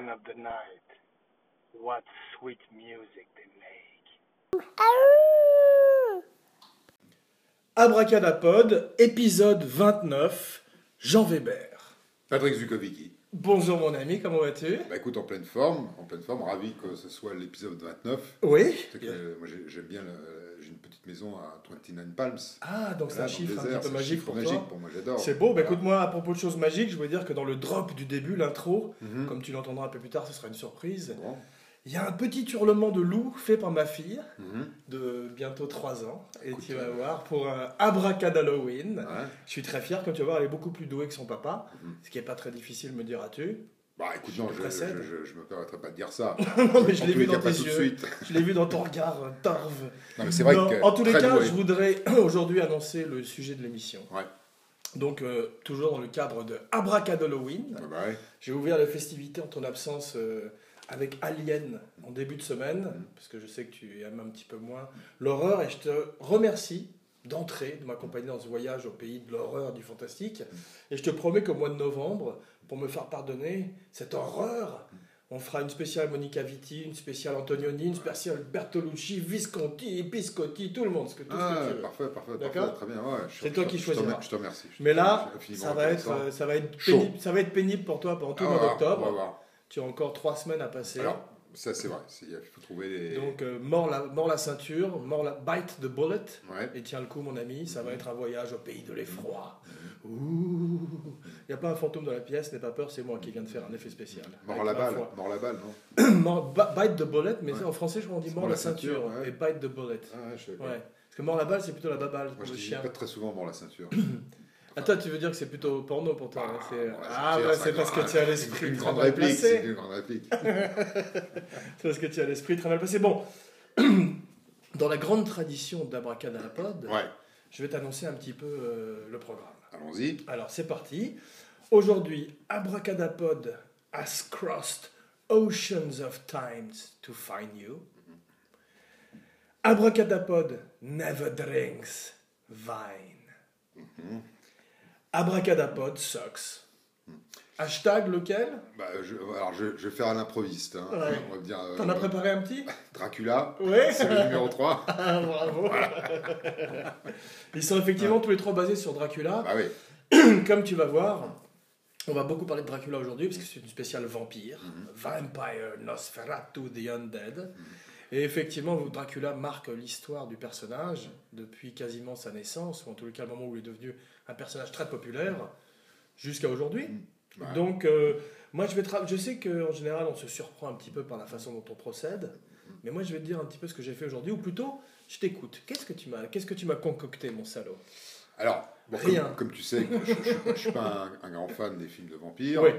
children of the night. What sweet music they make. Abracadapod, épisode 29, Jean Weber. Patrick Zukovicki. Bonjour mon ami, comment vas-tu? Bah écoute, en pleine forme, en pleine forme, ravi que ce soit l'épisode 29. Oui. Que, euh, moi j'ai- j'aime bien, j'ai une petite maison à 29 Palms. Ah, donc c'est un chiffre un petit peu magique pour magique toi. pour moi, j'adore. C'est beau, bah Voilà. écoute moi, à propos de choses magiques, je veux dire que dans le drop du début, l'intro, Mhm. comme tu l'entendras un peu plus tard, ce sera une surprise, Bon. Il y a un petit hurlement de loup fait par ma fille, Mhm. de bientôt 3 ans, et Écoute, tu vas euh, voir, pour un Abracadalloween. Ouais. Je suis très fier, comme tu vas voir, elle est beaucoup plus douée que son papa, Mhm. ce qui n'est pas très difficile, me diras-tu. Bah écoute, non, te je, je, précède. je, me permettrai pas de dire ça. non, mais je l'ai vu dans tes yeux. Je l'ai vu dans ton regard, euh, tarve. Non, mais c'est vrai Non, que. en tous les cas, doué. je voudrais aujourd'hui annoncer le sujet de l'émission. Ouais. Donc, euh, toujours dans le cadre de Abracadalloween, Ouais, bah ouais. j'ai ouvert les festivités en ton absence euh, avec Alien en début de semaine, Mhm. parce que je sais que tu aimes un petit peu moins l'horreur, et je te remercie d'entrer, de m'accompagner dans ce voyage au pays de l'horreur, du fantastique. Et je te promets qu'au mois de novembre, pour me faire pardonner cette horreur, on fera une spéciale Monica Vitti, une spéciale Antonioni, une spéciale Bertolucci, Visconti, Piscotti, tout le monde, ce que, tout ce Ah, que tu veux. parfait, parfait, parfait, très bien. Ouais, C'est toi qui choisiras. Je te remercie. Mais là, ça va, être, euh, ça, va être Chaud. ça va être pénible pour toi pendant tout le Ah, mois d'octobre. Tu as encore trois semaines à passer. Alors, ça c'est vrai. Il faut trouver les. Donc, euh, mort, la, mort la ceinture, mort la bite the bullet. Ouais. Et tiens le coup, mon ami, ça va être un voyage au pays de l'effroi. Ouh Il n'y a pas un fantôme dans la pièce, n'aie pas peur, c'est moi qui viens de faire un effet spécial. Mort la balle. Mort la balle, non Mort- bite the bullet, mais Ouais. en français, je crois qu'on dit mort la ceinture, ouais. et bite the bullet. Ah, je. Parce que mort la balle, c'est plutôt la baballe Moi je le dis chien. pas très souvent mort la ceinture. Ah, toi, tu veux dire que c'est plutôt porno pour toi Ah, hein, c'est- Ah, c'est- bah, c'est un parce que tu as l'esprit une grande réplique. C'est une grande réplique. C'est parce que tu as l'esprit très mal placé. Bon, dans la grande tradition d'Abracadapod, Ouais, je vais t'annoncer un petit peu euh, le programme. allons-y. Alors, c'est parti. Aujourd'hui, Abracadapod has crossed oceans of times to find you. Abracadapod never drinks wine. Abracadapod sucks. Hashtag lequel? Bah, je, alors je, je vais faire à l'improviste. hein. Ouais. On va dire euh, T'en as préparé un petit? Dracula, Ouais. c'est le numéro 3. Ah, bravo. Ils sont effectivement tous les trois basés sur Dracula. Bah oui. Comme tu vas voir, on va beaucoup parler de Dracula aujourd'hui parce que c'est une spéciale vampire. Mhm. Vampire Nosferatu the Undead. Et effectivement, Dracula marque l'histoire du personnage depuis quasiment sa naissance, ou en tout cas le moment où il est devenu un personnage très populaire, jusqu'à aujourd'hui. Ouais. Donc, euh, moi, je, vais je sais qu'en général, on se surprend un petit peu par la façon dont on procède, mais moi, je vais te dire un petit peu ce que j'ai fait aujourd'hui, ou plutôt, je t'écoute. Qu'est-ce que tu m'as, qu'est-ce que tu m'as concocté, mon salaud? Alors, bon, Rien. Comme, comme tu sais, je ne suis pas un, un grand fan des films de vampires, Oui.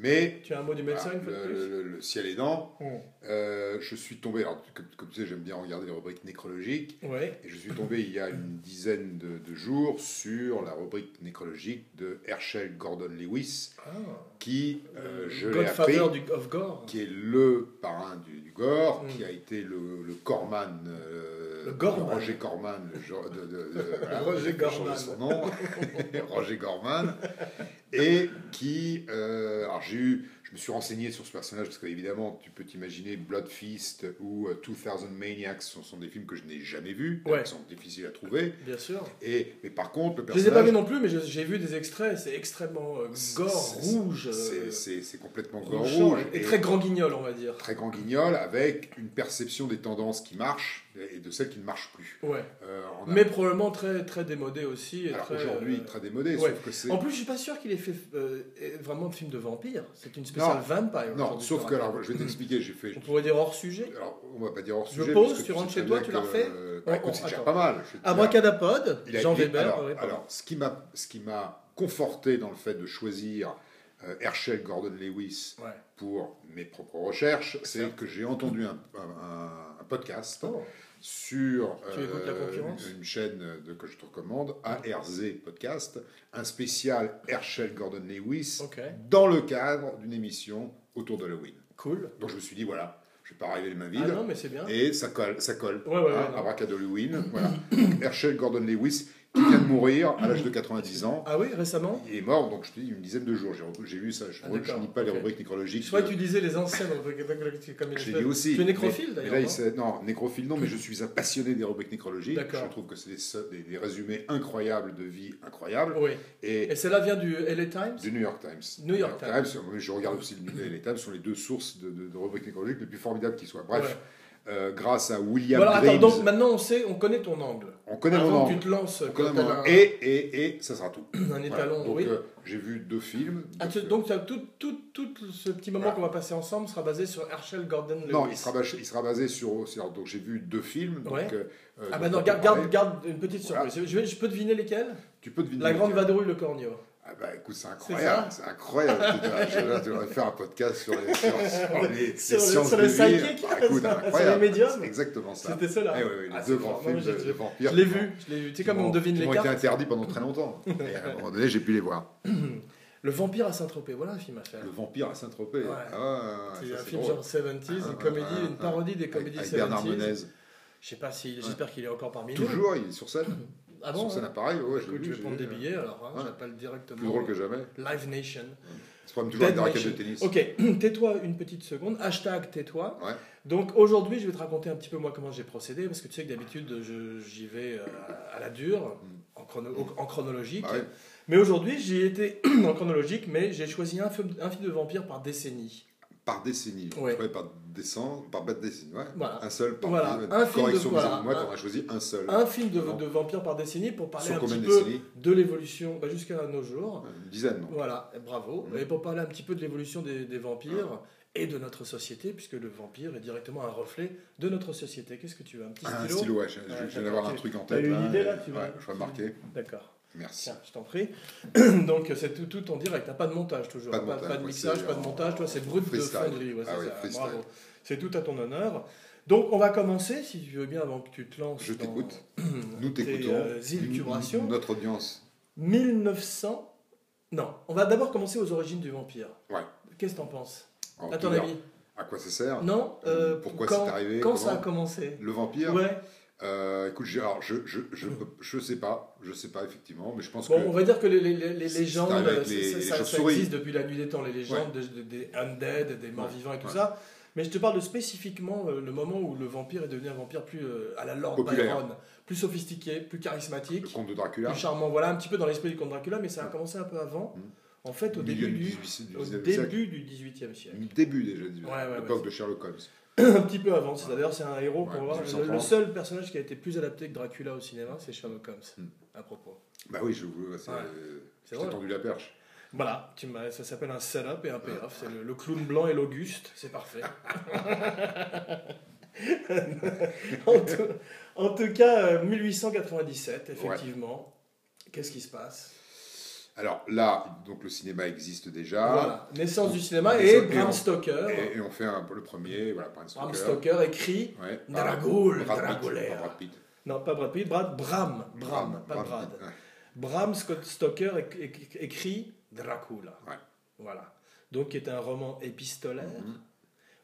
Mais Tu as un mot du médecin voilà, une fois de le, plus le- le ciel aidant, Mm. euh, je suis tombé, alors, comme, comme tu sais, j'aime bien regarder les rubriques nécrologiques, Ouais. et je suis tombé il y a une dizaine de, de jours sur la rubrique nécrologique de Herschel Gordon Lewis, Ah. qui, euh, je l'ai appris, Godfather du, of Gore. qui est le parrain du, du gore, Mm. qui a été le, le Corman, euh, Le Gorman. Roger Corman, le genre de, de- de- voilà, Roger Gorman. son nom, Roger Gorman, et qui, euh, alors j'ai eu, je me suis renseigné sur ce personnage parce qu'évidemment tu peux t'imaginer Blood Feast ou euh, 2000 Maniacs sont, sont des films que je n'ai jamais vus, Ouais. qui sont difficiles à trouver, Bien sûr. et mais par contre le Je les ai pas vus personnage, non plus, mais j'ai vu des extraits. C'est extrêmement euh, gore, rouge, c'est- euh, c'est complètement gore rouge et, très grand guignol, on va dire. très grand guignol avec une perception des tendances qui marchent et de celles qui ne marchent plus. Ouais. Euh, a- Mais probablement très très démodé aussi. Aujourd'hui euh, très démodé, ouais. sauf que c'est En plus, je suis pas sûr qu'il ait fait euh, vraiment de film de vampire. C'est une spéciale Non. vampire. non, sauf je que alors je vais t'expliquer, j'ai fait On pourrait dire hors sujet. alors on va pas dire hors Je sujet pose, parce que tu rentres chez toi, tu la que, refais euh, On- bah, écoute, c'est déjà pas mal. Je. Abracadapod, Jean Weber. Alors, ce qui m'a conforté dans le fait de choisir Herschel Gordon Lewis pour mes propres recherches, c'est que j'ai entendu un, un- podcast Oh. sur euh, une, une chaîne de, que je te recommande, ARZ Podcast, un spécial Herschel Gordon Lewis dans le cadre d'une émission autour d'Halloween. Cool. Donc je me suis dit, voilà, je vais pas arriver les mains Ah vides. non, mais c'est bien. et ça colle, ça colle. Ouais, ouais, Hein, Halloween, voilà. Herschel Gordon Lewis, qui vient de mourir à l'âge de 90 ans. Ah oui, récemment Il est mort, donc je te dis, une dizaine de jours. J'ai lu ça. Je Ah, ne d'accord, lis pas les rubriques nécrologiques. Je que tu disais les anciennes rubriques nécrologiques comme Je lu aussi. Tu es nécrophile d'ailleurs. non non, nécrophile non, mais je suis un passionné des rubriques nécrologiques. Je trouve que c'est des, des- des résumés incroyables de vie incroyables. Oui. Et Et celle-là vient du LA Times du New York Times. New York mais Je regarde aussi le- les Times, sont les deux sources de, de- de rubriques nécrologiques les plus formidables qui soient. Bref, Ouais. Euh, grâce à William Voilà, attends, donc maintenant on sait, on connaît ton angle. on connaît Avant mon nom. tu te lances On quand mon un- Et, et, et ça sera tout. un Voilà. étalon, Donc, oui. euh, j'ai vu deux films. Ah, donc tout, tout, tout ce petit moment Voilà. qu'on va passer ensemble sera basé sur Herschel Gordon Lewis. non, il sera, basé, il sera basé sur. donc j'ai vu deux films. Donc, Ouais. euh, Ah bah non, garde, garde, garde une petite Voilà. surprise. Je, vais- je peux deviner lesquels? Tu peux deviner. La Grande. Vadrouille, le Cornio. Ah bah écoute, c'est incroyable, c'est incroyable. Tu devrais faire un podcast sur les, sur, sur les, les Sur le- sciences sur de les vie. psychics, Ah, écoute, sur les médiums. Exactement ça. C'était cela. Eh oui, oui, les Ah, deux grands films de, de vampires. Je l'ai vu, m'ont- je l'ai vu. Tu sais comme on devine les m'ont été cartes. interdits pendant très longtemps. Et à un moment donné, j'ai pu les voir. Le vampire à Saint-Tropez, voilà un film à faire. Le vampire à Saint-Tropez. Ouais. Ah, C'est un film drôle. genre 70s, Ah, une comédie, ah, une parodie des Avec, comédies avec 70s. Bernard Menez. Je sais pas si, j'espère qu'il est encore parmi nous. Toujours, il est sur scène. Ah bon sur scène hein à Paris. Ouais, je vais j'ai prendre des billets alors, hein, Ouais. j'appelle directement. Plus drôle que jamais. Live Nation. C'est pas toujours avec Dead des raquettes de tennis. Ok, tais-toi une petite seconde. Hashtag tais-toi. Ouais. Donc aujourd'hui, je vais te raconter un petit peu moi comment j'ai procédé, parce que tu sais que d'habitude, je- j'y vais euh, à la dure, en, chrono- au- en chronologique. Mm. Bah ouais. Mais aujourd'hui, j'y étais en chronologique, mais j'ai choisi un film de vampire par décennie. Par décennie. Ouais. Ouais, par décent, par de décennie. Ouais. Voilà. Un seul par Voilà, euh, un film de- voilà, moi, un- as choisi un seul. Un film de, de vampire par décennie pour parler Sur un petit de peu de l'évolution bah, jusqu'à nos jours. Une dizaine, non Voilà, bravo. Mm. Et pour parler un petit peu de l'évolution des, des vampires et de notre société, puisque le vampire est directement un reflet de notre société. Qu'est-ce que tu veux Un petit Ah, Un stylo? stylo, ouais. Je, viens d'avoir un truc en tête. eu une idée, là, tu Ouais, je vais marquer. D'accord. Merci. Tiens, je t'en prie. Donc c'est tout, tout en direct, pas de montage toujours. Pas de montage, pas de mixage, pas de montage. Toi, c'est brut de fonderie. Ouais, Ah c'est bravo. Tout à ton honneur. Donc on va commencer, si tu veux bien, avant que tu te lances. Je t'écoute. Nous tes, t'écoutons. euh. Notre audience. 1900. Non, on va d'abord commencer aux origines du vampire. Ouais. Qu'est-ce que t'en penses? En À ton avis? À quoi ça sert? Non euh, Pourquoi quand, c'est arrivé? Quand ça a commencé? Le vampire? Ouais. Euh, Écoute, alors, je, je, je, je sais pas. Je sais pas, effectivement. Mais je pense Bon, que. on va dire que les, les- les- légendes, les- ça, ça- ça existe depuis la nuit des temps, les légendes de- de- des undead, des morts-vivants et tout Ouais. ça. Mais je te parle de spécifiquement euh, le moment où le vampire est devenu un vampire plus euh, à la Lord Populaire. Byron, plus sophistiqué, plus Le charismatique, conte de Dracula. plus charmant. Voilà, un petit peu dans l'esprit du comte Dracula, mais ça a Ouais. commencé un peu avant. Mhm. En fait, au début du du, 18 du au 19e siècle. début du 18e siècle. Début déjà du Ouais, ouais, l'époque ouais. de Sherlock Holmes. Un petit peu avant. C'est d'ailleurs c'est un héros qu'on voir. Le, 1830. le seul personnage qui a été plus adapté que Dracula au cinéma, c'est Sherlock Holmes. Hmm. À propos. Bah oui, je vous. c'est- vrai. tendu la perche. Voilà, tu ça s'appelle un setup et un payoff. C'est le, le clown blanc et l'Auguste, c'est parfait. en, tout, en tout cas, euh, 1897, effectivement. Qu'est-ce qui se passe? Alors là, donc le cinéma existe déjà. Voilà, naissance du cinéma Et Bram Stoker. Et, et on fait un, le premier, voilà, Bram Stoker. Bram Stoker écrit Ouais. Dragul, Brad Pitt. Non, pas Brad Pitt, Brad, Bram, Bram, pas Brad Brad. Pitt, ouais. Bram Scott Stoker éc- éc- écrit Dracula. Ouais. Voilà. Donc, qui est un roman épistolaire, Mhm.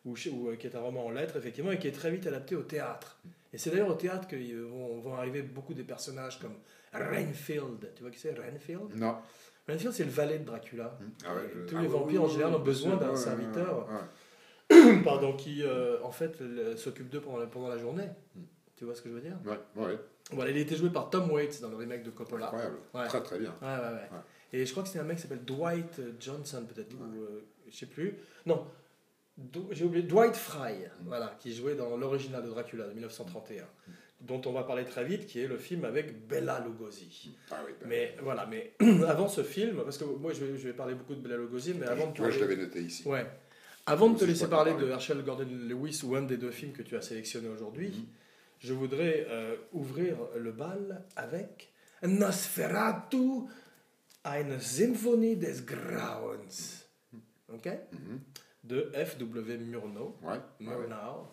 ou, euh, qui est un roman en lettres, effectivement, et qui est très vite adapté au théâtre. Et c'est d'ailleurs au théâtre que euh, vont, vont arriver beaucoup des personnages comme Renfield. Tu vois qui c'est, Renfield? Non. Renfield, c'est le valet de Dracula. Ah ouais, Et je- tous ah les oui, vampires, en général, ont besoin d'un serviteur. Pardon, qui, euh, en fait, s'occupe d'eux pendant, la- pendant la journée. Mm. Tu vois ce que je veux dire? Ouais, ouais. Voilà, il a été joué par Tom Waits dans le remake de Coppola. incroyable. Ouais. Très très bien. Ouais, ouais, ouais. Et je crois que c'est un mec qui s'appelle Dwight Johnson, peut-être, ou euh, je sais plus. Non, j'ai oublié. Dwight Fry, Mm. voilà, qui jouait dans l'original de Dracula de 1931, dont on va parler très vite, qui est le film avec Bella Lugosi. Ah oui, Mais voilà, mais avant ce film, parce que moi je vais, je vais parler beaucoup de Bella Lugosi, mais avant de tu vois, je parler- l'avais noté ici. Ouais. Avant de te laisser parler de. Herschel Gordon Lewis ou un des deux films que tu as sélectionné aujourd'hui, Mhm. je voudrais euh, ouvrir le bal avec Nosferatu, eine Symphonie des Grauens. Ok? Mhm. De F.W. Murnau. Ouais, ouais, ouais. Murnau.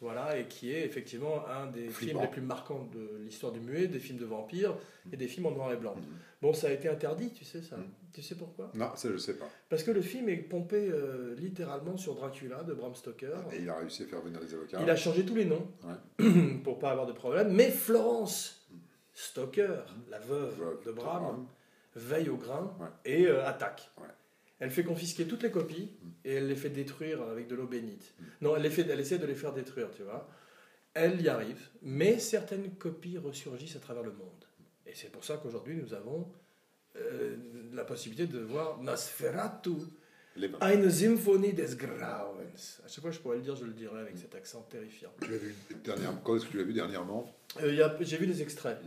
Voilà, et qui est effectivement un des Flippant. films les plus marquants de l'histoire du muet, des films de vampires et des films en noir et blanc. Mhm. Bon, ça a été interdit, tu sais ça Mhm. Tu sais pourquoi? Non, ça je sais pas. parce que le film est pompé euh, littéralement sur Dracula de Bram Stoker. Et il a réussi à faire venir les avocats. Il a changé tous les noms Ouais. pour pas avoir de problème. Mais Florence, Stoker, la veuve de Bram, veille au grain et euh, attaque. Elle fait confisquer toutes les copies Mm. et elle les fait détruire avec de l'eau bénite. Mm. Non, elle, les fait, elle essaie de les faire détruire, tu vois. Elle y arrive, mais certaines copies ressurgissent à travers le monde. Et c'est pour ça qu'aujourd'hui, nous avons euh, la possibilité de voir Nosferatu. Eine Symphonie des Grauens. À chaque fois que je pourrais le dire, je le dirais avec cet accent terrifiant. Tu l'as vu dernièrement Quand est-ce que tu l'as vu dernièrement? Euh, J'ai vu des extraits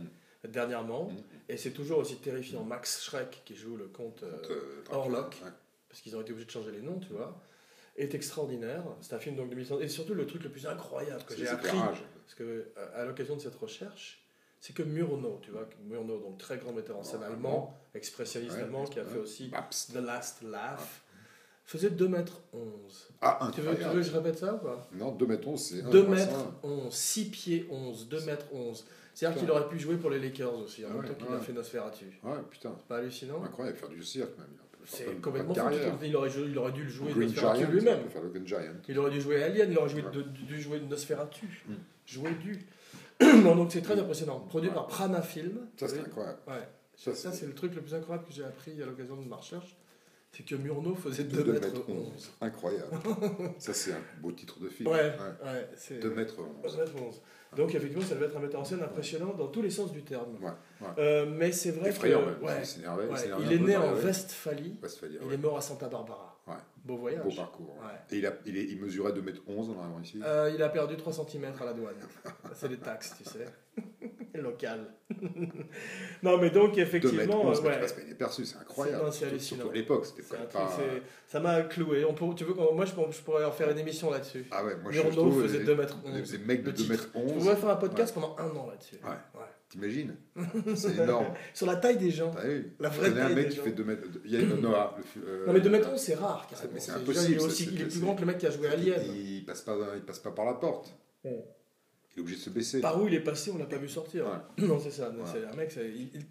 dernièrement, Mm. et c'est toujours aussi terrifiant. Max Schreck, qui joue le comte euh, Euh, Orlok, ouais. Parce qu'ils ont été obligés de changer les noms, tu vois, est extraordinaire. C'est un film donc de 1900. Et surtout, le truc le plus incroyable que j'ai appris, parce que à, à l'occasion de cette recherche, c'est que Murnau, tu vois, Murnau, donc très grand metteur en scène allemand, expressionniste Ouais, allemand, qui a fait aussi Babst. The Last Laugh, faisait 2 mètres 11. Ah, Tu veux, tu veux que je répète ça ou pas? Non, 2 mètres 11, c'est 2 un mètres croissant. 11, 6 pieds 11, 2 mètres 11. C'est-à-dire qu'il aurait pu jouer pour les Lakers aussi, en Ah même ouais, temps qu'il ouais. a fait Nosferatu. Ouais, putain. Pas hallucinant Incroyable, faire du cirque même. C'est complètement fou. Il aurait, joué- il aurait dû le jouer Green Nosferatu lui-même. il aurait dû jouer Alien, il aurait joué Ouais. de- dû jouer Nosferatu. Mm. Jouer du. non, donc c'est très impressionnant. Produit Ouais. par Prana Film. Ça, c'est incroyable. Ouais. Ça, c'est le truc le plus incroyable que j'ai appris à l'occasion de ma recherche. C'est que Murnau faisait 2 2 mètres mètres 11. 11. Incroyable. Ça, c'est un beau titre de film. Ouais, ouais. c'est 2 mètres 11. 2 mètres 11. Donc effectivement, ça devait être un metteur en scène impressionnant dans tous les sens du terme. Euh, mais c'est vrai Effrayant que même. Il s'énervait il un est né en. Westphalie, Westphalie, il est mort à Santa Barbara. Ouais. Beau voyage. Beau parcours. Ouais. Et il, a, il, est- il mesurait 2 mètres 11 en arrivant ici. Euh, il a perdu 3 cm à la douane. C'est des taxes, tu sais. Local. non, mais donc 2 effectivement, 11, euh, mais ouais, tu passes pas inaperçu, c'est incroyable. C'est- hallucinant. Surtout à l'époque, c'était pas. ça m'a cloué. On peut- tu veux moi, je, je pourrais en faire une émission là-dessus. Ah ouais, moi je Murnau trouve. faisait les- 2 mètres les- 11. Ces mecs de Le 2 titre. mètres On 11, pourrait faire un podcast pendant un an là-dessus. Ouais. Ouais. t'imagines C'est énorme. Sur la taille des gens. La Je vraie connais un taille mec des qui gens. fait 2 mètres. Il y a une Noah. euh, Non, mais 2 mètres 11, c'est rare. Carrément. mais c'est déjà, impossible, Il est, aussi, il est plus grand que le mec qui a joué Alien. Il passe pas, il passe pas par la porte. Ouais. Il est obligé de se baisser. Par où il est passé, on l'a pas vu sortir. Non, c'est ça. Ouais. C'est un mec.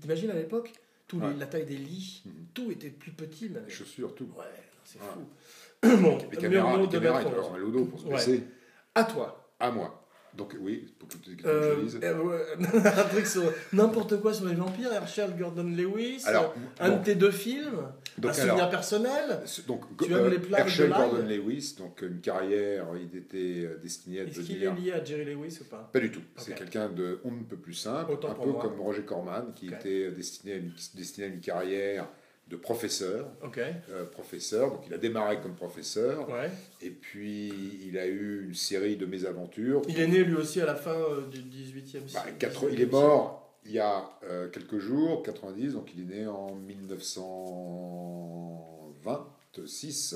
T'imagines à l'époque, tout les- Ouais. la taille des lits, Mhm. tout était plus petit. Même. Les chaussures, tout. Ouais, c'est Ouais. fou. bon, Les caméras, les caméras, mètres il doit onze. avoir dos pour se Ouais. baisser. À toi. À moi. Donc oui, pour que tu que Euh, ouais, un truc sur n'importe quoi sur les vampires, Herschel Gordon Lewis, Alors, un bon, de tes deux films, donc, un souvenir alors, personnel. ce- donc, Tu euh, aimes les Herschel de Gordon Lewis, donc une carrière, il était euh, destiné à Est-ce qu'il est devenir. lié à Jerry Lewis ou pas? Pas du tout. C'est quelqu'un de on ne peut plus simple, Autant un peu moi. comme Roger Corman, qui était destiné à, une, destiné à une carrière de professeur. Ok. euh, professeur, donc il a démarré comme professeur, Ouais. et puis il a eu une série de mésaventures. Il est né lui aussi à la fin euh, du 18e Bah, siècle. il est mort il y a euh, quelques jours, 90, donc il est né en 1926.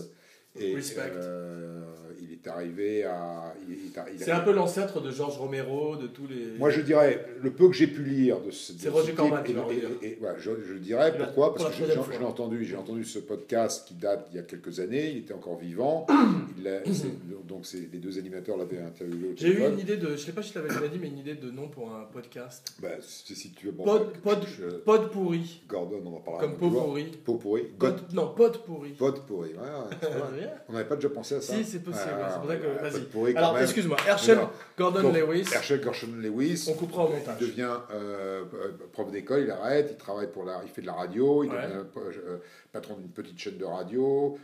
Et Respect. euh, il est arrivé à. a- C'est un peu l'ancêtre de George Romero, de tous les. Moi, je dirais, le peu que j'ai pu lire de ce. C'est ce Roger Corman et- et- je, dirais. Pourquoi? pour Parce que j'ai entendu, j'ai entendu ce podcast qui date il y a quelques années. Il était encore vivant. Il c'est- donc, c'est- les deux animateurs l'avaient interviewé J'ai eu une idée de, je sais pas si je t'avais déjà dit, mais une idée de nom pour un podcast. Bah, si, si tu veux. bon, Pod, pod, je- pod pourri, Gordon, on en parlera. comme pot pourri. Pot pourri. God, non, pod pourri. pod pourri. Ouais, ouais, Bien. on n'avait pas déjà pensé à ça. Si, c'est possible, Ouais, c'est pour ça que- ouais, vas-y. Alors, excuse-moi, Herschel. Gordon Donc, Lewis, Herschel Gordon Lewis. on coupera au Il montage. devient euh, prof d'école, il arrête, il travaille pour la, il fait de la radio, il Ouais. devient euh, patron d'une petite chaîne de radio,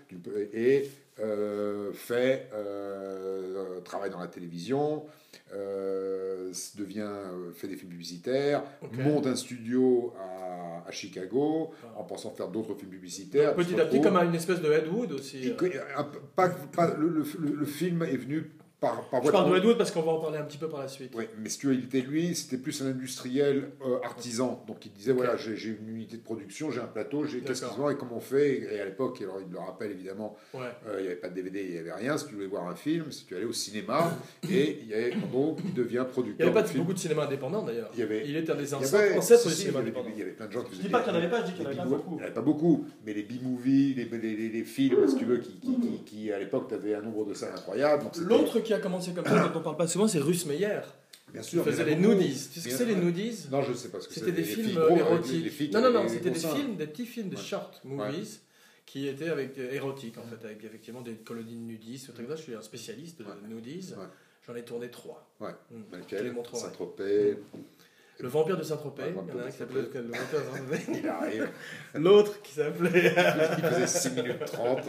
et euh, fait euh, travaille dans la télévision, euh, devient euh, fait des films publicitaires, monte un studio à, à Chicago Ah. en pensant faire d'autres films publicitaires. Petit à petit, comme une espèce de Ed Wood aussi. euh. pas- pas- le, le- le- le film est venu par, par Je parle de- Wood parce qu'on va en parler un petit peu par la suite. oui, mais si tu veux, il était lui, c'était plus un industriel euh, artisan. Donc il disait voilà, j'ai une unité de production, j'ai un plateau, j'ai qu'est-ce qu'ils ont et comment on fait? Et à l'époque, alors il le rappelle évidemment, Ouais. euh, il n'y avait pas de DVD, il n'y avait rien. Si tu voulais voir un film, si tu allais au cinéma, et il y avait, donc il devient Il n'y producteur avait pas de beaucoup de cinéma indépendant d'ailleurs. Il avait- Il était un des ancêtres, du cinéma il y avait- indépendant. il y avait plein de gens qui Je dis pas qu'il n'y en avait pas, je dis qu'il y en avait pas beaucoup. Il n'y en avait pas beaucoup, mais les B-movies, les, les, les- les films, si tu veux, qui, qui, qui, qui, à l'époque, avaient un nombre de salles incroyable. L'autre qui a commencé comme ça, dont on parle pas souvent, c'est Russ Meyer. bien Qui sûr, y faisait les nudies. Tu sais ce que c'est les nudies Non, je sais pas ce que c'est. C'était des films érotiques. qui non, non, non, c'était des films, des petits films, des short movies qui étaient avec érotiques en fait, avec effectivement des colonies de nudistes. truc-là. Je suis un spécialiste de nudies. J'en ai tourné trois. Ouais. Lequel les montrerai. Saint-Tropez. Le vampire de Saint-Tropez, Ouais, il y en a un qui s'appelait le vampire de Saint-Tropez. Il arrive, L'autre qui s'appelait il faisait 6 minutes 30.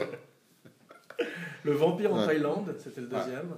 Le vampire en Ouais. Thaïlande, c'était le deuxième.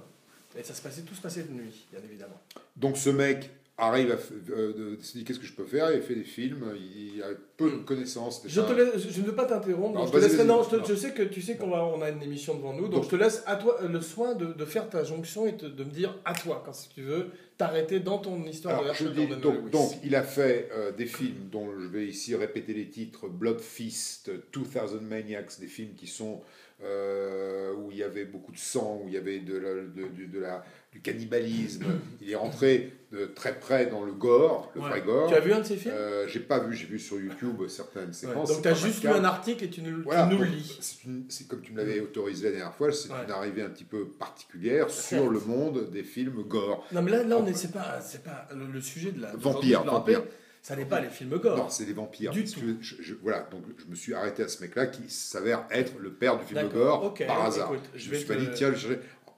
Et ça se passait, tout se passait de nuit, bien évidemment. Donc ce mec arrive à euh, se dit qu'est-ce que je peux faire, il fait des films, il a peu de connaissances. Je, te laisse- je ne veux pas t'interrompre. Je, te vas-y. non, je, te- Non. je sais que tu sais qu'on on a une émission devant nous, donc, Donc- je te laisse à toi euh, le soin de, de faire ta jonction et te- de me dire à toi quand si tu veux t'arrêter dans ton histoire Alors, de je dis, donc, donc, il a fait euh, des films dont je vais ici répéter les titres Blood Feast, 2000 Maniacs, des films qui sont euh, où il y avait beaucoup de sang, où il y avait de la- de- du- de la- du cannibalisme. il est rentré de très près dans le gore, le Ouais. vrai gore. Tu as vu un de ces films? Euh, j'ai pas vu, j'ai vu sur YouTube certaines Ouais, séquences. Donc tu as juste lu un article et tu nous, tu le lis. c'est comme tu me l'avais autorisé la dernière fois, c'est Ouais. une arrivée un petit peu particulière sur le monde des films gore. Non mais là, là on est, c'est pas, c'est pas le, le sujet de la Vampire, vampire. Ça n'est pas les films gore. Non, c'est des vampires. Du tout. que je- je- voilà, donc je me suis arrêté à ce mec-là qui s'avère être le père du film gore ok, par hasard. écoute, je je vais me suis pas te- dit, tiens, je...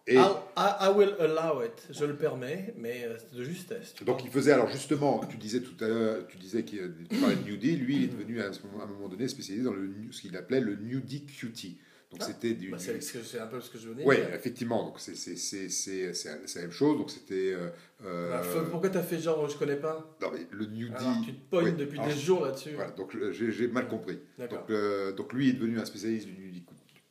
Et I, I will allow it, je le permets, mais euh, c'est de justesse. donc vois. il faisait, alors justement, tu disais tout à l'heure, tu disais qu'il tu parlais de nudie, lui il est devenu à, un moment donné spécialisé dans le, ce qu'il appelait le nudie cutie. Donc Ah, c'était du... Bah, c'est c'est un peu ce que je venais Oui, effectivement, donc c'est c'est- c'est- c'est- c'est c'est la même chose. Donc c'était... euh, euh, Bah, Pourquoi t'as fait genre je connais pas? Non, mais le nudie... Alors, Tu te pognes oui, depuis alors, des jours là-dessus. Voilà, donc le- j'ai j'ai mal compris. D'accord. Donc, euh, donc lui est devenu un spécialiste du nudie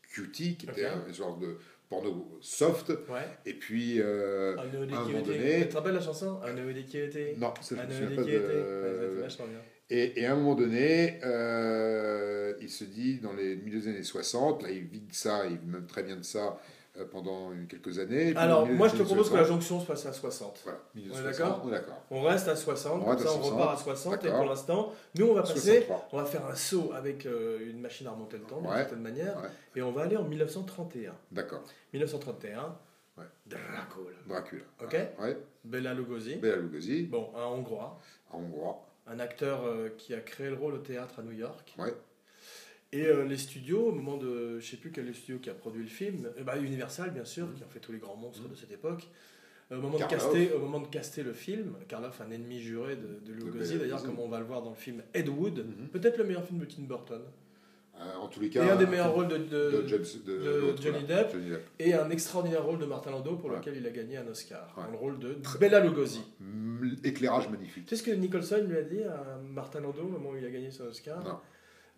cutie, qui était Ok. un genre de porno soft. Ouais. Et puis... euh, Un nœud à un moment d'équité. donné- Tu te rappelles la chanson? Un nœud d'équité non, je c'est vachement bien. Et, et à un moment donné, euh, il se dit, dans les milieux des années 60, là il vit de ça, il vit même très bien de ça euh, pendant quelques années. Alors, moi je te propose que la 60, jonction se fasse à 60. Voilà, milieu des On est 60, d'accord on reste à 60, On comme reste ça à on 60, repart à 60, et pour l'instant, nous on va passer, 63. on va faire un saut avec euh, une machine à remonter le temps, d'une Ouais. certaine manière, Ouais. et on va aller en 1931. D'accord. 1931, Ouais. Dracula. Dracula. Ok. Bela Lugosi, Bela Lugosi, bon, un Hongrois, en hongrois. Un acteur euh, qui a créé le rôle au théâtre à New York. Ouais. Et euh, les studios, au moment de. Je sais plus quel est le studio qui a produit le film, eh ben, Universal bien sûr, qui a fait tous les grands monstres de cette époque. Euh, Au moment, de caster, au moment de caster le film, Karloff, un ennemi juré de, de Lugosi, Bela d'ailleurs, comme on va le voir dans le film Ed Wood, Mhm. peut-être le meilleur film de Tim Burton. Euh, en tous les Et un des un meilleurs rôles de, de- de, James, de, de l'autre, Johnny là. Depp. Johnny Depp. et un extraordinaire rôle de Martin Landau pour Ouais. lequel il a gagné un Oscar, Ouais. dans le rôle de Bela Lugosi. Mm, Éclairage magnifique. Tu sais ce que Nicholson lui a dit à Martin Landau au moment où il a gagné son Oscar Non.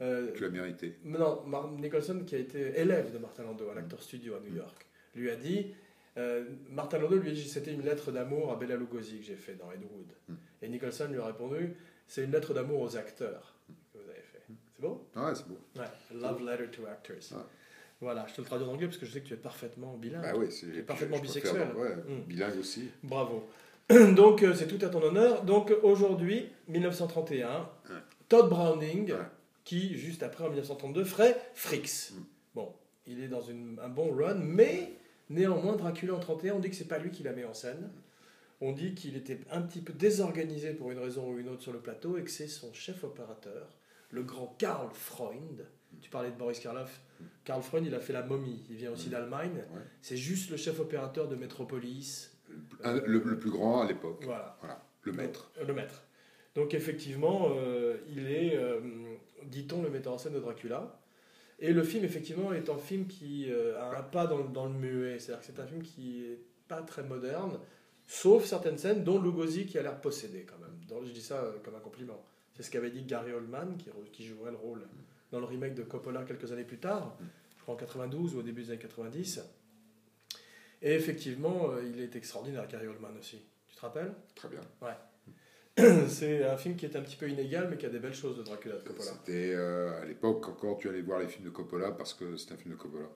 Euh, Tu l'as mérité. Non, Mar- Nicholson, qui a été élève de Martin Landau à l'Actor Studio à New York, lui a dit euh, Martin Landau lui a dit c'était une lettre d'amour à Bela Lugosi que j'ai fait dans Ed Wood. Mm. Et Nicholson lui a répondu c'est une lettre d'amour aux acteurs que vous avez fait. C'est beau Ah ouais, c'est beau. Ouais. Love letter to actors. Ouais. Voilà, je te le traduis en anglais parce que je sais que tu es parfaitement bilingue. Bah oui, c'est Tu es parfaitement je bisexuel. faire- ouais, Mm. bilingue aussi. Bravo. Donc euh, c'est tout à ton honneur. Donc aujourd'hui, 1931, Ouais. Todd Browning, Ouais. qui juste après en 1932 ferait Fricks. Mm. Bon, il est dans une- un bon run, mais néanmoins Dracula en 31, on dit que c'est pas lui qui la met en scène. On dit qu'il était un petit peu désorganisé pour une raison ou une autre sur le plateau et que c'est son chef opérateur, le grand Karl Freund. Tu parlais de Boris Karloff. Karl Freund, il a fait la momie. Il vient aussi d'Allemagne. Ouais. C'est juste le chef opérateur de Metropolis. Un- le, le plus grand à l'époque. Voilà. Voilà, le maître. Euh, Le maître. Donc effectivement, euh, il est, euh, dit-on, le metteur en scène de Dracula. Et le film, effectivement, est un film qui euh, a un pas dans, le- dans le muet. C'est-à-dire que c'est un film qui est pas très moderne, sauf certaines scènes, dont Lugosi qui a l'air possédé quand même. Donc, je dis ça euh, comme un compliment. C'est ce qu'avait dit Gary Oldman, qui, qui jouerait le rôle dans le remake de Coppola quelques années plus tard, je crois en 92 ou au début des années 90. Et effectivement, euh, il est extraordinaire, Gary Oldman aussi. Tu te rappelles? Très bien. c'est un film qui est un petit peu inégal, mais qui a des belles choses de Dracula de Coppola. C'était euh, à l'époque encore tu allais voir les films de Coppola parce que c'était un film de Coppola.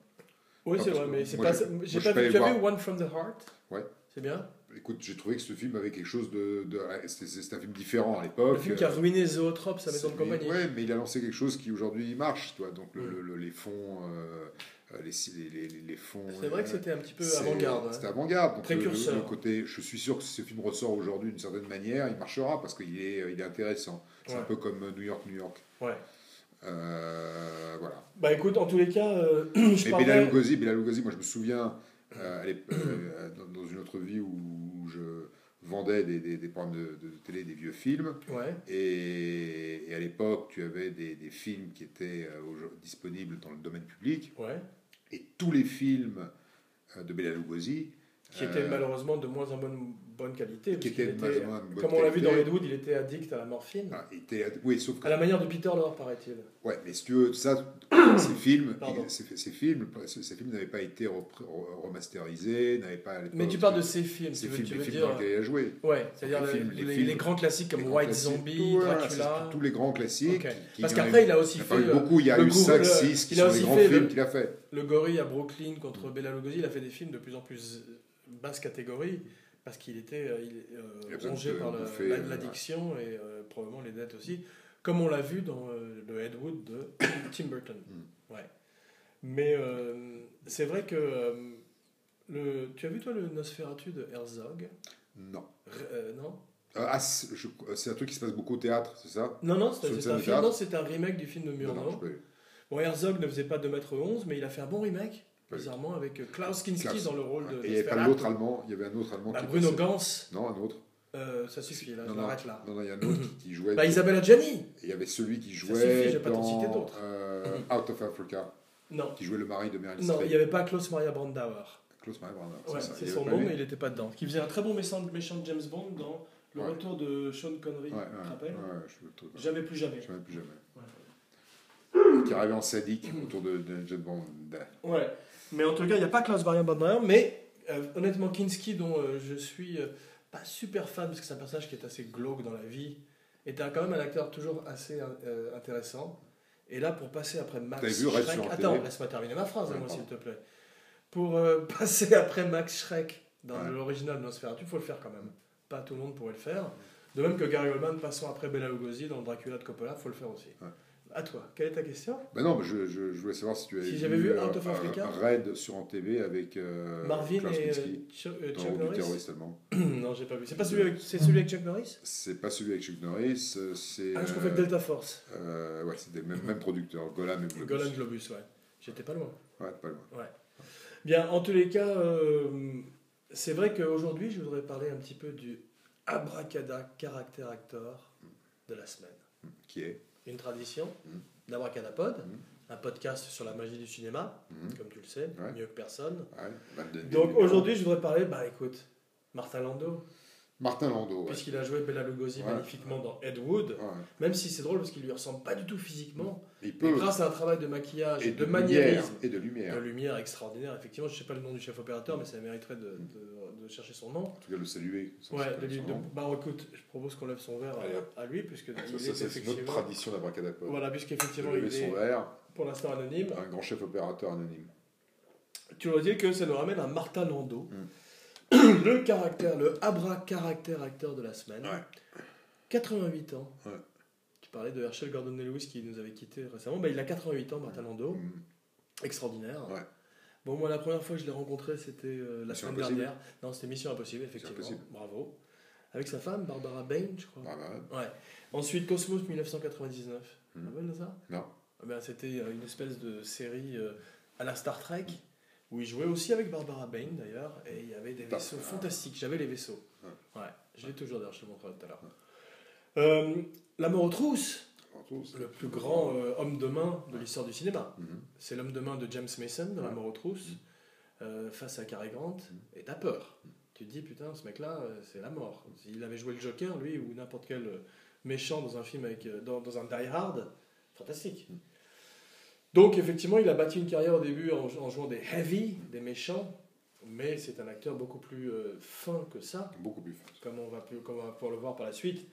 Oui, c'est vrai, mais c'est pas. J'ai pas vu. Tu as vu. One from the Heart Ouais. C'est bien? Écoute, j'ai trouvé que ce film avait quelque chose de. de c'était c'était un film différent à l'époque. Le film qui a ruiné Zoetrope, sa maison de C'est- compagnie. Ouais, mais il a lancé quelque chose qui aujourd'hui marche, toi. Donc le- Mm. le- le- les fonds, euh, euh, les, les, les, les fonds. C'est vrai que euh, c'était un petit peu c'est- avant-garde. hein. C'était avant-garde. Donc, le- le- Précurseur. Côté, je suis sûr que si ce film ressort aujourd'hui d'une certaine manière, il marchera parce qu'il est, il est intéressant. C'est un peu comme New York, New York. Ouais. Euh, voilà. Bah écoute, en tous les cas, euh, je Mais Bela parlais. Lugosi, Bela Lugosi, moi je me souviens euh, l'ép- euh, dans, une autre vie où, je, vendait des, des, des programmes de, de télé, des vieux films. Ouais. Et, et à l'époque, tu avais des, des films qui étaient euh, disponibles dans le domaine public. Ouais. Et tous les films euh, de Bela Lugosi, Qui était euh, malheureusement de moins en bonne, bonne qualité. qui était- de bonne comme on l'a vu dans qualité. Ed Wood, il était addict à la morphine. ah, oui, sauf que À la manière de Peter Lorre, paraît-il. Ouais, mais si tu veux, ça, ces films, ces, ces films, ces, ces films n'avaient pas été remasterisés, n'avaient pas. Mais tu parles de ces films, ces tu veux, films, tu les veux films dire. dans lesquels il a joué. Ouais, c'est-à-dire Les grands classiques comme White Zombie, c'est Dracula. Tous les grands classiques. Qui- Parce qu'après, il a aussi il fait beaucoup, il y a eu gourou- 5, le- 6 qui il sont les grands films qu'il a fait. le gorille à Brooklyn contre Bela Lugosi. Il a fait des films de plus en plus basse catégorie parce qu'il était euh, euh, rongé par la- euh, l'addiction et euh, probablement les dettes aussi, comme on l'a vu dans euh, le Ed Wood de Tim Burton. Hmm. Ouais. Mais c'est vrai que le, tu as vu toi le Nosferatu de Herzog? Non. R- Non? Ah, c'est un truc qui se passe beaucoup au théâtre, c'est ça? Non, non, c'est un film. Non, remake du film de Murnau. non, Bon, Herzog ne faisait pas 2m11, mais il a fait un bon remake. Bizarrement, avec euh, Klaus Kinski Klaus. dans le rôle de. Et il n'y avait pas l'autre allemand, il y avait un autre allemand Bah, qui Bruno passait. Gans, Non, un autre. euh, ça suffit, là, Non, je non. m'arrête là. Non, non, il y a un autre qui, qui jouait. Bah, Isabelle Adjani il y avait celui qui suffit, jouait je vais pas t'en dans citer d'autres. euh, Out of Africa, Non. qui jouait le mari de Meryl Non, Streep. il n'y avait pas Klaus Maria Brandauer. Klaus Maria Brandauer, Ouais, ça. c'est y son nom, mais il n'était pas dedans. Qui faisait un très bon méchant, méchant de James Bond dans Le Ouais. retour de Sean Connery. Ouais, ouais, tu te rappelles ouais, je le trouve. Jamais plus jamais. Jamais plus jamais. Ouais. Qui arrivait en sadique autour de, de James Bond. Ouais. Mais en tout cas, il n'y a pas Klaus Maria Brandauer, mais euh, honnêtement, Kinski, dont euh, je suis euh, pas super fan, parce que c'est un personnage qui est assez glauque dans la vie, était quand même un acteur toujours assez euh, intéressant. Et là, pour passer après Max T'avais vu un Attends, laisse-moi terminer ma phrase, Ouais, moi, s'il te plaît. Pour passer après Max Schreck dans Ouais. l'original Nosferatu, il faut le faire quand même. Pas tout le monde pourrait le faire. De même que Gary Oldman passant après Bela Lugosi dans le Dracula de Coppola, il faut le faire aussi. Ouais. À toi, quelle est ta question? Ben non, je, je, je voulais savoir si tu avais Si vu euh, of un- Africa un raid sur en TV avec euh, Marvin Klaus et euh, Chuck, euh, dans Chuck Norris terroriste allemand. Non, j'ai pas vu. C'est pas celui avec, c'est celui avec Chuck Norris? C'est pas celui avec Chuck Norris, euh, c'est. Ah, je euh, confonds avec Delta Force. euh, ouais, c'est des mêmes, mêmes producteurs, Golan et Globus. Golan Globus, ouais. J'étais pas loin. Ouais, pas loin. Bien, en tous les cas, euh, c'est vrai qu'aujourd'hui, je voudrais parler un petit peu du abracada caractère acteur de la semaine. Qui est? Une tradition Mhm. d'Abracadapod, Mhm. un podcast sur la magie du cinéma, Mhm. comme tu le sais, Ouais. mieux que personne. Ouais, Donc aujourd'hui, je voudrais parler, bah écoute, Martin Landau, Martin Landau. Puisqu'il a joué Bela Lugosi Ouais. magnifiquement dans Ed Wood, Ouais. même si c'est drôle parce qu'il lui ressemble pas du tout physiquement, Il grâce à un travail de maquillage, Et de, de, maniérisme, Et de lumière. de lumière extraordinaire, effectivement, je sais pas le nom du chef opérateur, mais ça mériterait de, de- de chercher son nom. En tout cas, le saluer. Ouais, lui- bah écoute, je propose qu'on lève son verre à, à lui, puisque Ça, ça, est c'est notre tradition d'abracadapod. voilà, puisqu'effectivement il son est verre, pour l'instant anonyme. un grand chef opérateur anonyme. Tu dois dire que ça nous ramène à Martin Landau, Mm. le caractère, le abra-caractère acteur de la semaine. Ouais. 88 ans. Ouais. Tu parlais de Herschel Gordon Lewis qui nous avait quitté récemment. Bah, il a 88 ans, Martin Landau. Mm. Extraordinaire. Ouais. Bon, moi, la première fois que je l'ai rencontré, c'était euh, la Mission semaine Impossible. dernière. Non, c'était Mission Impossible, effectivement. Impossible. Bravo. Avec sa femme, Barbara Bain, je crois. Bah, Ouais. Ensuite, Cosmos 1999. Tu te rappelles de ça? Non. Ah ben, C'était euh, une espèce de série euh, à la Star Trek, où il jouait aussi avec Barbara Bain d'ailleurs, et il y avait des vaisseaux ah. fantastiques. J'avais les vaisseaux. Ouais. Je l'ai toujours d'ailleurs, je te montrerai tout à l'heure. Euh, la mort aux trousses, le plus grand euh, homme de main de l'histoire du cinéma. Mhm. C'est l'homme de main de James Mason dans La mort aux trousses, euh, face à Cary Grant, et t'as peur. Tu te dis, putain, ce mec-là, c'est la mort. S'il avait joué le Joker, lui, ou n'importe quel méchant dans un film, avec, dans, dans un Die Hard, fantastique. Donc, effectivement, il a bâti une carrière au début en, en jouant des heavy, des méchants, mais c'est un acteur beaucoup plus euh, fin que ça, Beaucoup plus fin. comme on, va, pu- comme on va pouvoir le voir par la suite.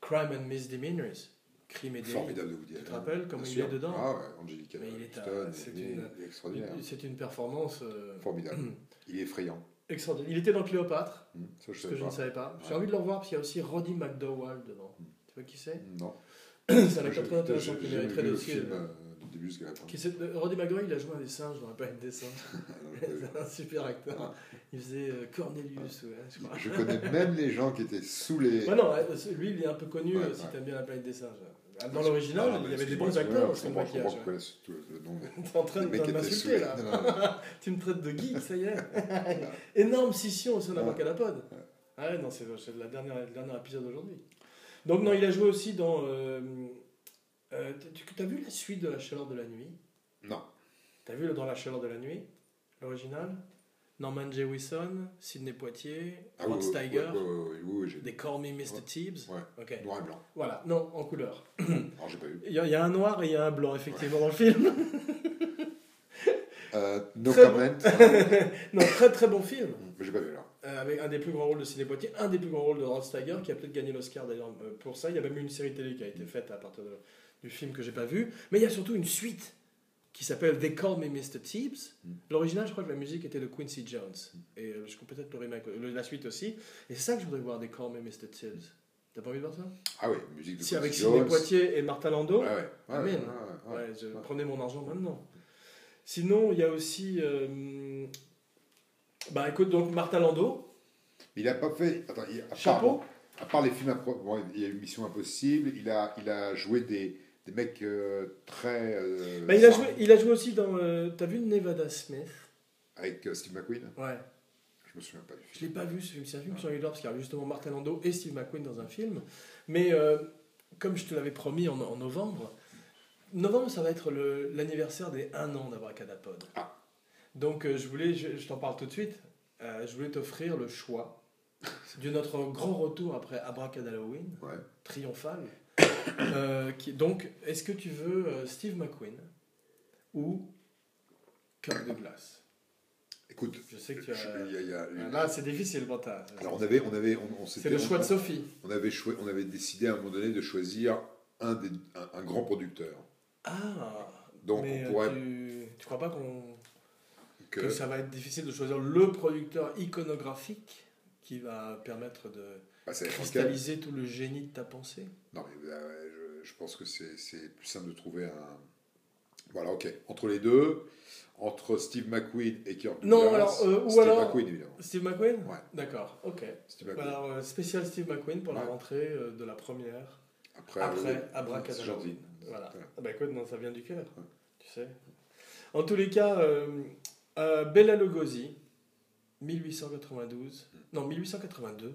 Crime and Misdemeanors, crime et délit. Formidable de Woody Tu te rappelles comment il est dedans Ah ouais, Angelica Mais il est c'est une- il est extraordinaire. C'est une performance euh, Formidable. Il est effrayant. extraordinaire. Il était dans Cléopâtre, Hmm, Ça, je ce que je ne savais pas. J'ai envie de le revoir parce qu'il y a aussi Roddy McDowell dedans. Mm. Tu vois qui c'est? Non. C'est un acteur très intéressant qui mériterait aussi. film euh, début jusqu'à la fin. qui c'est- euh, Roddy McDowell, il a joué un des singes dans La planète des singes. c'est un super acteur. Ah. Il faisait euh, Cornelius, ouais, je crois. Je connais même les gens qui étaient sous les. Ouais, non, lui, il est un peu connu Ouais, euh, si ouais. t'aimes bien La planète des singes. Dans l'original, il y avait des bons acteurs je comprends maquillage. le nom des- T'es en train de m'insulter là. Non, non, non. Tu me traites de geek, ça y est. Énorme scission au sein d'Abracadapod. Ah ouais, non, c'est la dernière, le dernier épisode d'aujourd'hui. Donc, non, il a joué aussi dans. Euh, euh, tu as vu la suite de La chaleur de la nuit? Non. T'as vu Dans la chaleur de la nuit? L'original? Norman Jewison, Sidney Poitier, Ah Rod oui, Steiger, oui, oui, They Call Me Mr. Ouais. Tibbs. Ouais. Noir et blanc. Voilà, non, en couleur. Alors j'ai pas vu. Il y, a, il y a un noir et il y a un blanc, effectivement, dans le film. Euh, no Très comment. Non, très très bon film. mais j'ai pas vu là. Euh, avec un des plus grands rôles de Sidney Poitier, un des plus grands rôles de Rod Steiger, qui a peut-être gagné l'Oscar d'ailleurs euh, pour ça. Il y a même eu une série télé qui a été faite à partir de- du film que j'ai pas vu. Mais il y a surtout une suite qui s'appelle They Call Me Mr. Tibbs. Mm. L'original, je crois que la musique était de Quincy Jones. Et euh, je crois peut-être le remake, la suite aussi. Et c'est ça que je voudrais voir, They Call Me Mr. Tibbs. T'as pas envie de voir ça? Ah oui, musique de Si, avec Sidney. Poitier et Landau. Ouais, ouais. ouais, Amen. ouais, ouais, ouais. Je prenais mon argent maintenant. Sinon, il y a aussi. euh, Bah écoute, donc Martin Landau, Il a pas fait. Attends, il, à part- chapeau. À part les films, bon, il y a eu Mission Impossible, il a, il a joué des, des mecs euh, très. euh, Bah, il, a joué, il a joué aussi dans. euh, T'as vu Nevada Smith? Avec euh, Steve McQueen? Ouais. Je me souviens pas du Je film. l'ai pas vu ce film. C'est un film sur l'histoire parce qu'il y a justement Martin Landau et Steve McQueen dans un film. Mais comme je te l'avais promis en, en novembre, novembre ça va être l'anniversaire des 1 an d'Abracadapod. Ah. Donc euh, je voulais, je, je t'en parle tout de suite, euh, je voulais t'offrir le choix de notre grand retour après Abracadalloween, Ouais. triomphal. Euh, qui, donc, est-ce que tu veux Steve McQueen ou Cœur de glace? Écoute, Je sais que tu je- as... il y a- il y a une- Là, c'est difficile alors on avait, on avait, on, on C'est le choix on- de Sophie. On avait, on avait décidé à un moment donné de choisir un, des, un, un grand producteur. Ah Donc mais on pourrait tu, tu crois pas qu'on que... que, ça va être difficile de choisir le producteur iconographique qui va permettre de bah, cristalliser tout le génie de ta pensée Non mais euh, je, je pense que c'est plus simple de trouver un. Voilà, ok. Entre les deux, entre Steve McQueen et Kirk Non, alors, euh, ou Steve alors- McQueen évidemment. Steve McQueen? Ouais. D'accord, ok. Steve McQueen. Alors, euh, spécial Steve McQueen pour la Ouais. rentrée euh, de la première. Après, Après, euh, Abracadabra. Voilà. Voilà. Ah bah écoute, non, ça vient du cœur, Ouais. tu sais. En tous les cas, euh, Bella Lugosi, 1892, non 1882,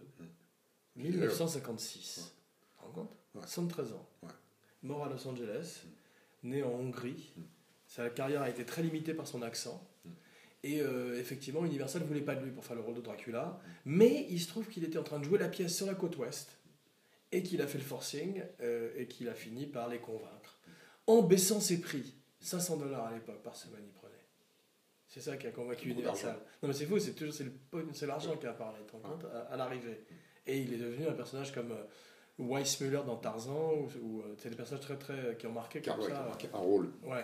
1956. Tu te rends compte? Ouais. 73 ans. Ouais. Mort à Los Angeles, né en Hongrie. Mm. Sa carrière a été très limitée par son accent. Mm. Et euh, effectivement, Universal ne voulait pas de lui pour faire le rôle de Dracula. Mais il se trouve qu'il était en train de jouer la pièce sur la côte ouest et qu'il a fait le forcing euh, et qu'il a fini par les convaincre en baissant ses prix. 500 dollars à l'époque par semaine, il prenait. C'est ça qui a convaincu Universal. Non, mais c'est fou, c'est toujours c'est l'argent qui a parlé, rends compte, à, à l'arrivée. Et il est devenu un personnage comme euh, Weissmuller dans Tarzan, ou, euh, c'est des personnages très très qui ont marqué Car, comme ouais, ça, qui a marqué un rôle. Ouais. Ouais.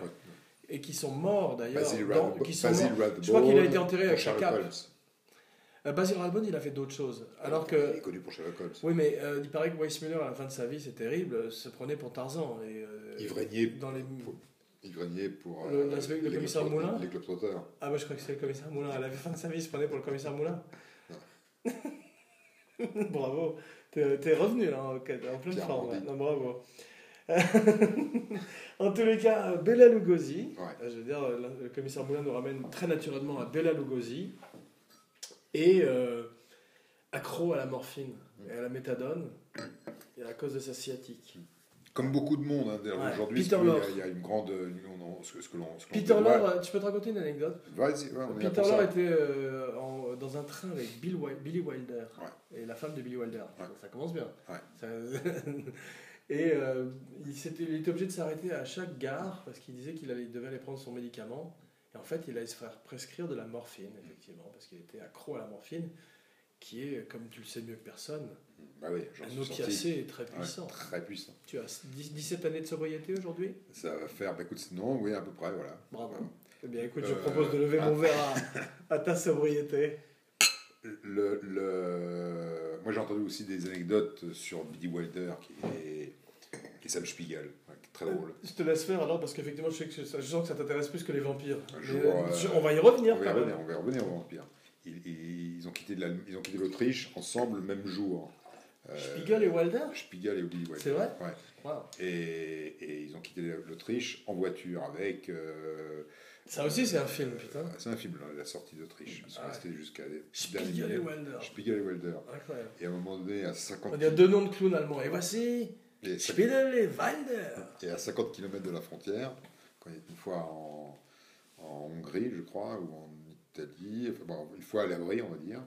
et qui sont morts d'ailleurs. Basil dans- Rathbone. qui sont Basil morts. Je crois qu'il a été enterré avec Sherlock cape. Holmes. Euh, Basil Rathbone, il a fait d'autres choses. Alors Il que est connu pour Sherlock Holmes. oui, mais euh, il paraît que Weissmuller, à la fin de sa vie, c'est terrible, se prenait pour Tarzan. Et, Il vraignait dans les... Il pour Le- euh, le commissaire Moulin Les Globetrotters. Ah, bah je crois que c'est le commissaire Moulin. À la fin de sa vie, il se prenait pour le commissaire Moulin. bravo. T'es t'es revenu là, en, en pleine Pierre forme. Non, bravo. en tous les cas, euh, Bella Lugosi. Ouais. Euh, Je veux dire, le le commissaire Moulin nous ramène très naturellement à Bella Lugosi. Et euh, accro à la morphine et à la méthadone. Et à cause de sa sciatique. Comme beaucoup de monde hein, Ouais. aujourd'hui, Peter y a- il y, a une grande. une- on- ce que- ce que l'on- ce que l'on Peter Lorre, tu peux te raconter une anecdote? Vas-y, ouais, Peter Lorre était euh, en- dans un train avec Bill Billy Wilder Ouais. et la femme de Billy Wilder. Ça commence bien. Ça- et euh, il, était obligé de s'arrêter à chaque gare parce qu'il disait qu'il allait- devait aller prendre son médicament. Et en fait, il allait se faire prescrire de la morphine, effectivement, parce qu'il était accro à la morphine, qui est, comme tu le sais mieux que personne, Bah oui, un opiacé très Ouais, puissant. très puissant. Tu as 10 17 années de sobriété aujourd'hui? Ça va faire, bah écoute, non, oui, à peu près, voilà. Bravo. Eh bien, écoute, je Euh, propose de lever ah. mon verre à, à ta sobriété. Le, le... Moi, j'ai entendu aussi des anecdotes sur Billy Wilder qui est... et Sam Spiegel, ouais, qui est très drôle. Je te laisse faire alors parce qu'effectivement je sais que ça- je sens que ça t'intéresse plus que les vampires. Jour, euh, euh, on va y revenir On va y revenir, on va y revenir au vampire. Ils, ils- ont quitté de l'Allem- ils ont quitté l'Autriche ensemble le même jour. Euh, Spiegel et Wilder Spiegel et Billy Wilder. C'est vrai Ouais. Wow. Et, et ils ont quitté l'Autriche en voiture avec. euh, Ça aussi, c'est un film, putain. c'est un film, la sortie d'Autriche. Ils sont Ah. restés jusqu'à. Spiegel et. Wilder. Spiegel et Wilder. Incroyable. Et à un moment donné, à 50 On a deux noms de clowns allemands. Et voici et, Spiegel et Wilder. et à 50 km de la frontière, quand il est une fois en, en Hongrie, je crois, ou en Italie, enfin, bon, une fois à l'abri, on va dire,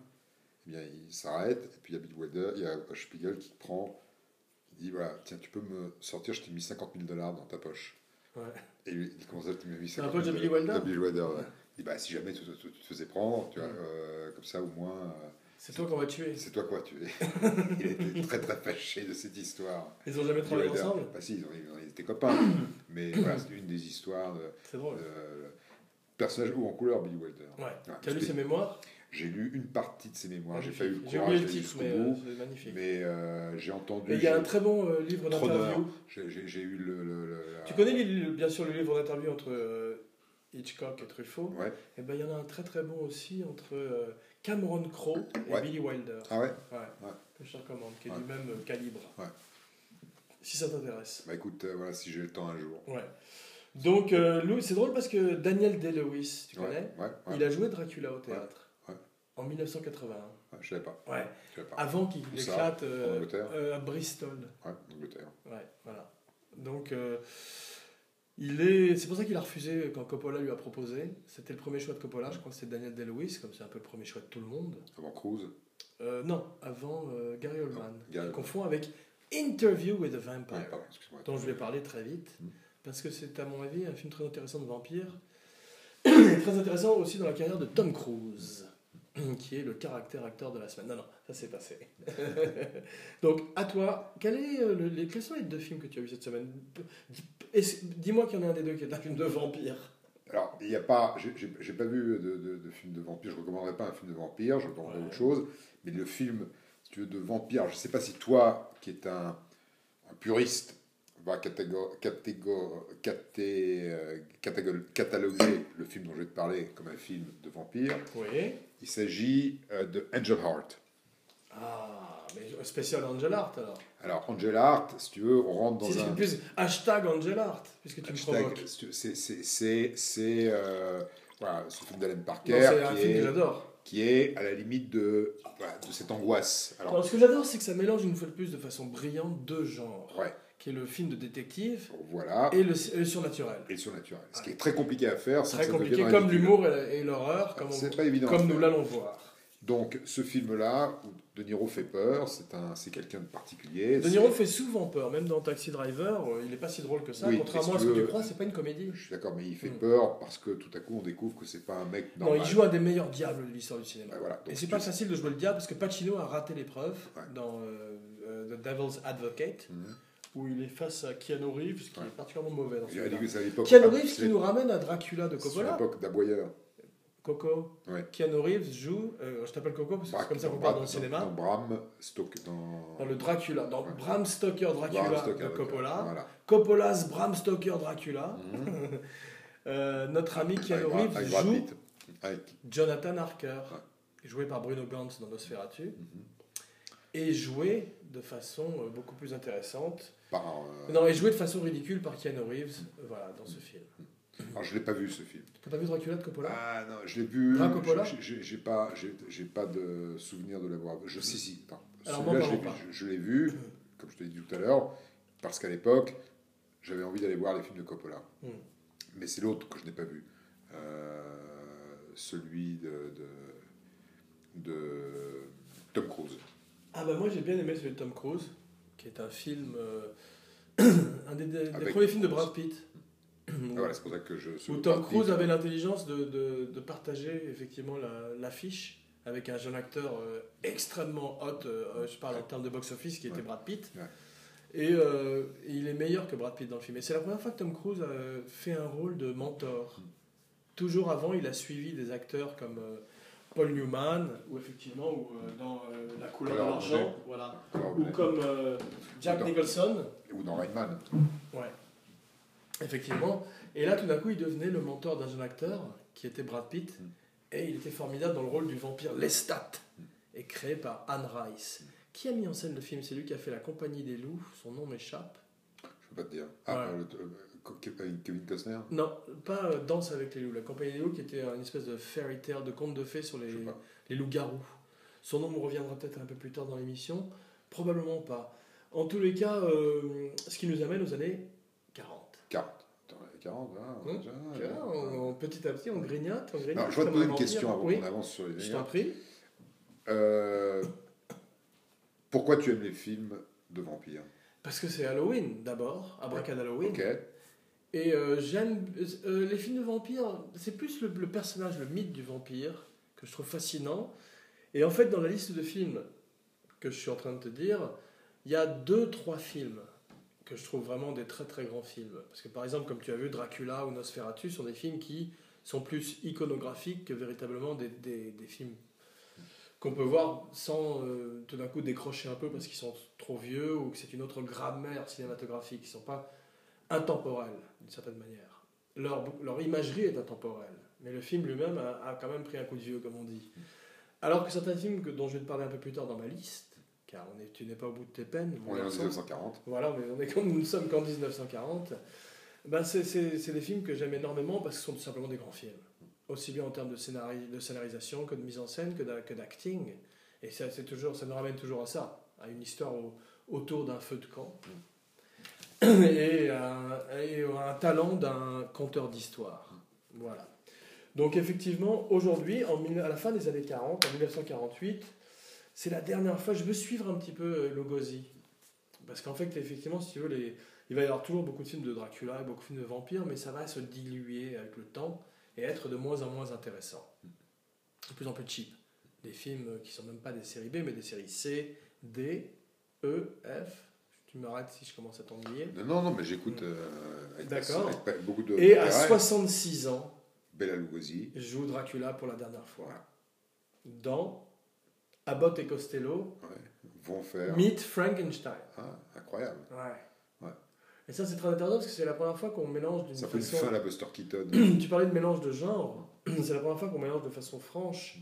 eh bien, il s'arrête, et puis il y a Bill Wilder, il y a Spiegel qui prend, il dit voilà, tiens, tu peux me sortir, je t'ai mis 50 000 dollars dans ta poche. Ouais. Et lui, il commence à te mis Dans la 50 poche de 000 Billy Wilder de Billy Wilder, ouais. Il dit bah, si jamais tu, tu- tu te faisais prendre, tu vois, euh, comme ça au moins, euh, C'est toi qu'on va tuer. c'est toi quoi, tu es. il était très très fâché de cette histoire. Ils ont jamais travaillé ensemble Bah si, ils, ont, ils ont- ils étaient copains. mais voilà, c'est une des histoires de, C'est drôle. de personnage ou en couleur Billy Wilder. Ouais. Ouais, Tu as lu ses mémoires? J'ai lu une partie de ses mémoires, j'ai pas eu le courage d'aller titre, jusqu'au euh, bout, c'est magnifique. mais euh, j'ai entendu. Il y a un très bon euh, livre d'interview. J'ai eu le. le- le- la- Tu connais bien sûr le livre d'interview entre euh, Hitchcock et Truffaut? Ouais. Et ben il y en a un très très bon aussi entre euh, Cameron Crowe et Ouais. Billy Wilder. Ah ouais? Ouais. Que je te recommande, qui est du même euh, calibre. Ouais. Si ça t'intéresse. Bah écoute, euh, voilà, si j'ai le temps un jour. Ouais. Donc euh, c'est drôle parce que Daniel Day-Lewis, tu connais ouais, ouais. Il a joué Dracula au théâtre. En 1981. Ouais, je savais pas. Ouais. Je pas. Avant qu'il éclate euh, euh, à Bristol. Ouais, en Angleterre. Ouais, voilà. Donc, euh, il est. C'est pour ça qu'il a refusé quand Coppola lui a proposé. C'était le premier choix de Coppola. Je crois que c'était Daniel Day-Lewis, comme c'est un peu le premier choix de tout le monde. Avant. Euh, non, avant Gary Oldman. Oldman. confonds avec Interview with a Vampire, pardon, dont je vais parler très vite, Mm. Parce que c'est à mon avis un film très intéressant de vampire. Et très intéressant aussi dans la carrière de Tom Cruise, qui est le caractère acteur de la semaine. Non, non, ça s'est passé. Donc, à toi, quel est, euh, le- les, quels sont les deux films que tu as vus cette semaine? Dis-moi qu'il y en a un des deux qui est un film de vampire. Alors, il n'y a pas. j'ai- pas vu de, de, de film de vampire. Je ne recommanderais pas un film de vampire. Je recommanderais Ouais. autre chose. Mais le film, si tu veux, de vampire, je ne sais pas si toi, qui es un, un puriste, va caté- euh, cataloguer le film dont je vais te parler comme un film de vampire. Oui. Il s'agit euh, de Angel Heart. Ah, mais spécial Angel Art alors. Alors, Angel Heart, si tu veux, on rentre dans c'est un. plus hashtag Angel Art, puisque tu me hashtag- provoques. si tu- c'est- c'est- C'est. euh, voilà, ce film d'Alan Parker c'est un qui film que j'adore. qui est à la limite de, de cette angoisse. Alors, Alors, ce que j'adore, c'est que ça mélange une fois de plus de façon brillante deux genres. ouais, Qui est le film de détective voilà. et le, et le surnaturel. Et le surnaturel. Ce qui est très compliqué à faire. Très compliqué, comme l'humour et, et l'horreur, comme, on- C'est pas évident. à comme nous l'allons voir. Donc, ce film-là, De Niro fait peur, c'est un, c'est quelqu'un de particulier. De Niro c'est- fait souvent peur, même dans Taxi Driver, euh, il n'est pas si drôle que ça. Oui, Contrairement à ce que que tu crois, c'est pas une comédie. Je suis d'accord, mais il fait Mm. peur parce que tout à coup, on découvre que c'est pas un mec Non, normal. il joue un des meilleurs diables de l'histoire du cinéma. Ouais, voilà. Et Donc, c'est tu- pas facile de jouer le diable parce que Pacino a raté l'épreuve Ouais. dans euh, euh, The Devil's Advocate, Mhm. Où il est face à Keanu Reeves, qui Ouais. est particulièrement mauvais dans ce film. c'est. Keanu Reeves c'est- qui nous ramène à Dracula de c'est Coppola. l'époque d'Aboyeur. Coco. Ouais. Keanu Reeves joue, euh, je t'appelle Coco parce que c'est comme ça qu'on parle dans le cinéma, Dans Bram Stoker. Dans, dans le Dracula, dans Ouais. Bram Stoker Dracula Bram Stoker, de. Coppola, Voilà. Coppola's Bram Stoker Dracula. Mhm. Euh, notre ami Keanu Reeves avec joue. Avec- Jonathan Harker, joué par Bruno Gantz dans Nosferatu, Mhm. et joué de façon euh, beaucoup plus intéressante. par, euh, Non, et joué de façon ridicule par Keanu Reeves, euh, voilà, dans ce film. alors, je l'ai pas vu ce film. T'as pas vu Dracula de Coppola? Ah non, je l'ai vu. Bra Coppola j'ai- pas, j'ai pas de souvenir de l'avoir vu. Je sais si. celui-là, je l'ai vu- je- je l'ai vu, comme je te l'ai dit tout à l'heure, parce qu'à l'époque, j'avais envie d'aller voir les films de Coppola. Hmm. Mais c'est l'autre que je n'ai pas vu. Euh, celui de, de, de Tom Cruise. Ah bah moi j'ai bien aimé celui de Tom Cruise, qui est un film, euh, un des, des- des Avec- premiers films de Brad Pitt. Ah, voilà, c'est pour ça que je. Où Tom Cruise Pitt, avait l'intelligence de, de- de partager effectivement la- l'affiche avec un jeune acteur euh, extrêmement hot, euh, je parle en termes de box-office, qui était Ouais. Brad Pitt. Ouais. Et, il est meilleur que Brad Pitt dans le film. Et c'est la première fois que Tom Cruise a fait un rôle de mentor. Mm. Toujours avant, il a suivi des acteurs comme Paul Newman, ou effectivement, ou euh, dans euh, La couleur de l'argent, voilà. ou comme euh, Jack Nicholson. Ou dans Rain Man. Ouais. Effectivement. Et là, tout d'un coup, il devenait le mentor d'un jeune acteur qui était Brad Pitt. Mm. Et il était formidable dans le rôle du vampire Lestat, et créé par Anne Rice, Qui a mis en scène le film? C'est lui qui a fait La Compagnie des Loups, son nom m'échappe. Je peux pas te dire. Ah, Ouais. le- Kevin Kevin Costner Non, pas euh, Danse avec les loups. La Compagnie des Loups qui était une espèce de fairy tale, de conte de fées sur les, les loups-garous. Son nom me reviendra peut-être un peu plus tard dans l'émission. Probablement pas. En tous les cas, euh, ce qui nous amène aux années 40. 40. Attends, 40, hein, Hum, déjà, on- petit à petit, on grignote, on grignote. Alors, je vais te poser un une question avant Oui, qu'on avance sur les je t'en prie. Euh, pourquoi tu aimes les films de vampires? Parce que c'est Halloween d'abord, Abracad Halloween. Ok. Et euh, j'aime euh, les films de vampires, c'est plus le, personnage, le mythe du vampire que je trouve fascinant. Et en fait, dans la liste de films que je suis en train de te dire, il y a deux, trois films que je trouve vraiment des très très grands films. Parce que par exemple, comme tu as vu, Dracula ou Nosferatu sont des films qui sont plus iconographiques que véritablement des, des- films qu'on peut voir sans euh, tout d'un coup décrocher un peu parce qu'ils sont trop vieux ou que c'est une autre grammaire cinématographique. Ils sont pas intemporels d'une certaine manière. Leur, leur imagerie est intemporelle, mais le film lui-même a, a quand même pris un coup de vieux, comme on dit. Alors que certains films que, dont je vais te parler un peu plus tard dans ma liste, car on est, tu n'es pas au bout de tes peines, On est en garçon. 1940. Voilà, mais on est comme, nous ne sommes qu'en 1940. Ben c'est, c'est- c'est des films que j'aime énormément parce que ce sont tout simplement des grands films. Aussi bien en termes de, scénari- de scénarisation que de mise en scène que, d'a- que d'acting. Et ça, c'est toujours, ça nous ramène toujours à ça, à une histoire au- autour d'un feu de camp. Et, un, et un talent d'un conteur d'histoire. Voilà. Donc effectivement, aujourd'hui, à la fin des années 40, en 1948, c'est la dernière fois, je veux suivre un petit peu euh, Lugosi. Parce qu'en fait, effectivement, si tu veux, il va y avoir toujours beaucoup de films de Dracula et beaucoup de films de vampires, mais ça va se diluer avec le temps et être de moins en moins intéressant. De plus en plus cheap. Des films euh, qui sont même pas des séries B, mais des séries C, D, E, F. Tu m'arrêtes si je commence à t'ennuyer. Non, non, mais j'écoute euh, avec, avec beaucoup de. Et à d'intérêt. 66 ans, Bella Lugosi. joue Dracula pour la dernière fois. Dans Abbott et Costello, Ouais. Vont faire. Meet Frankenstein. Ah, incroyable. Ouais. Ouais. Et ça, c'est très intéressant parce que c'est la première fois qu'on mélange d'une Ça fait une façon. fin à la Buster Keaton. tu parlais de mélange de genre. c'est la première fois qu'on mélange de façon franche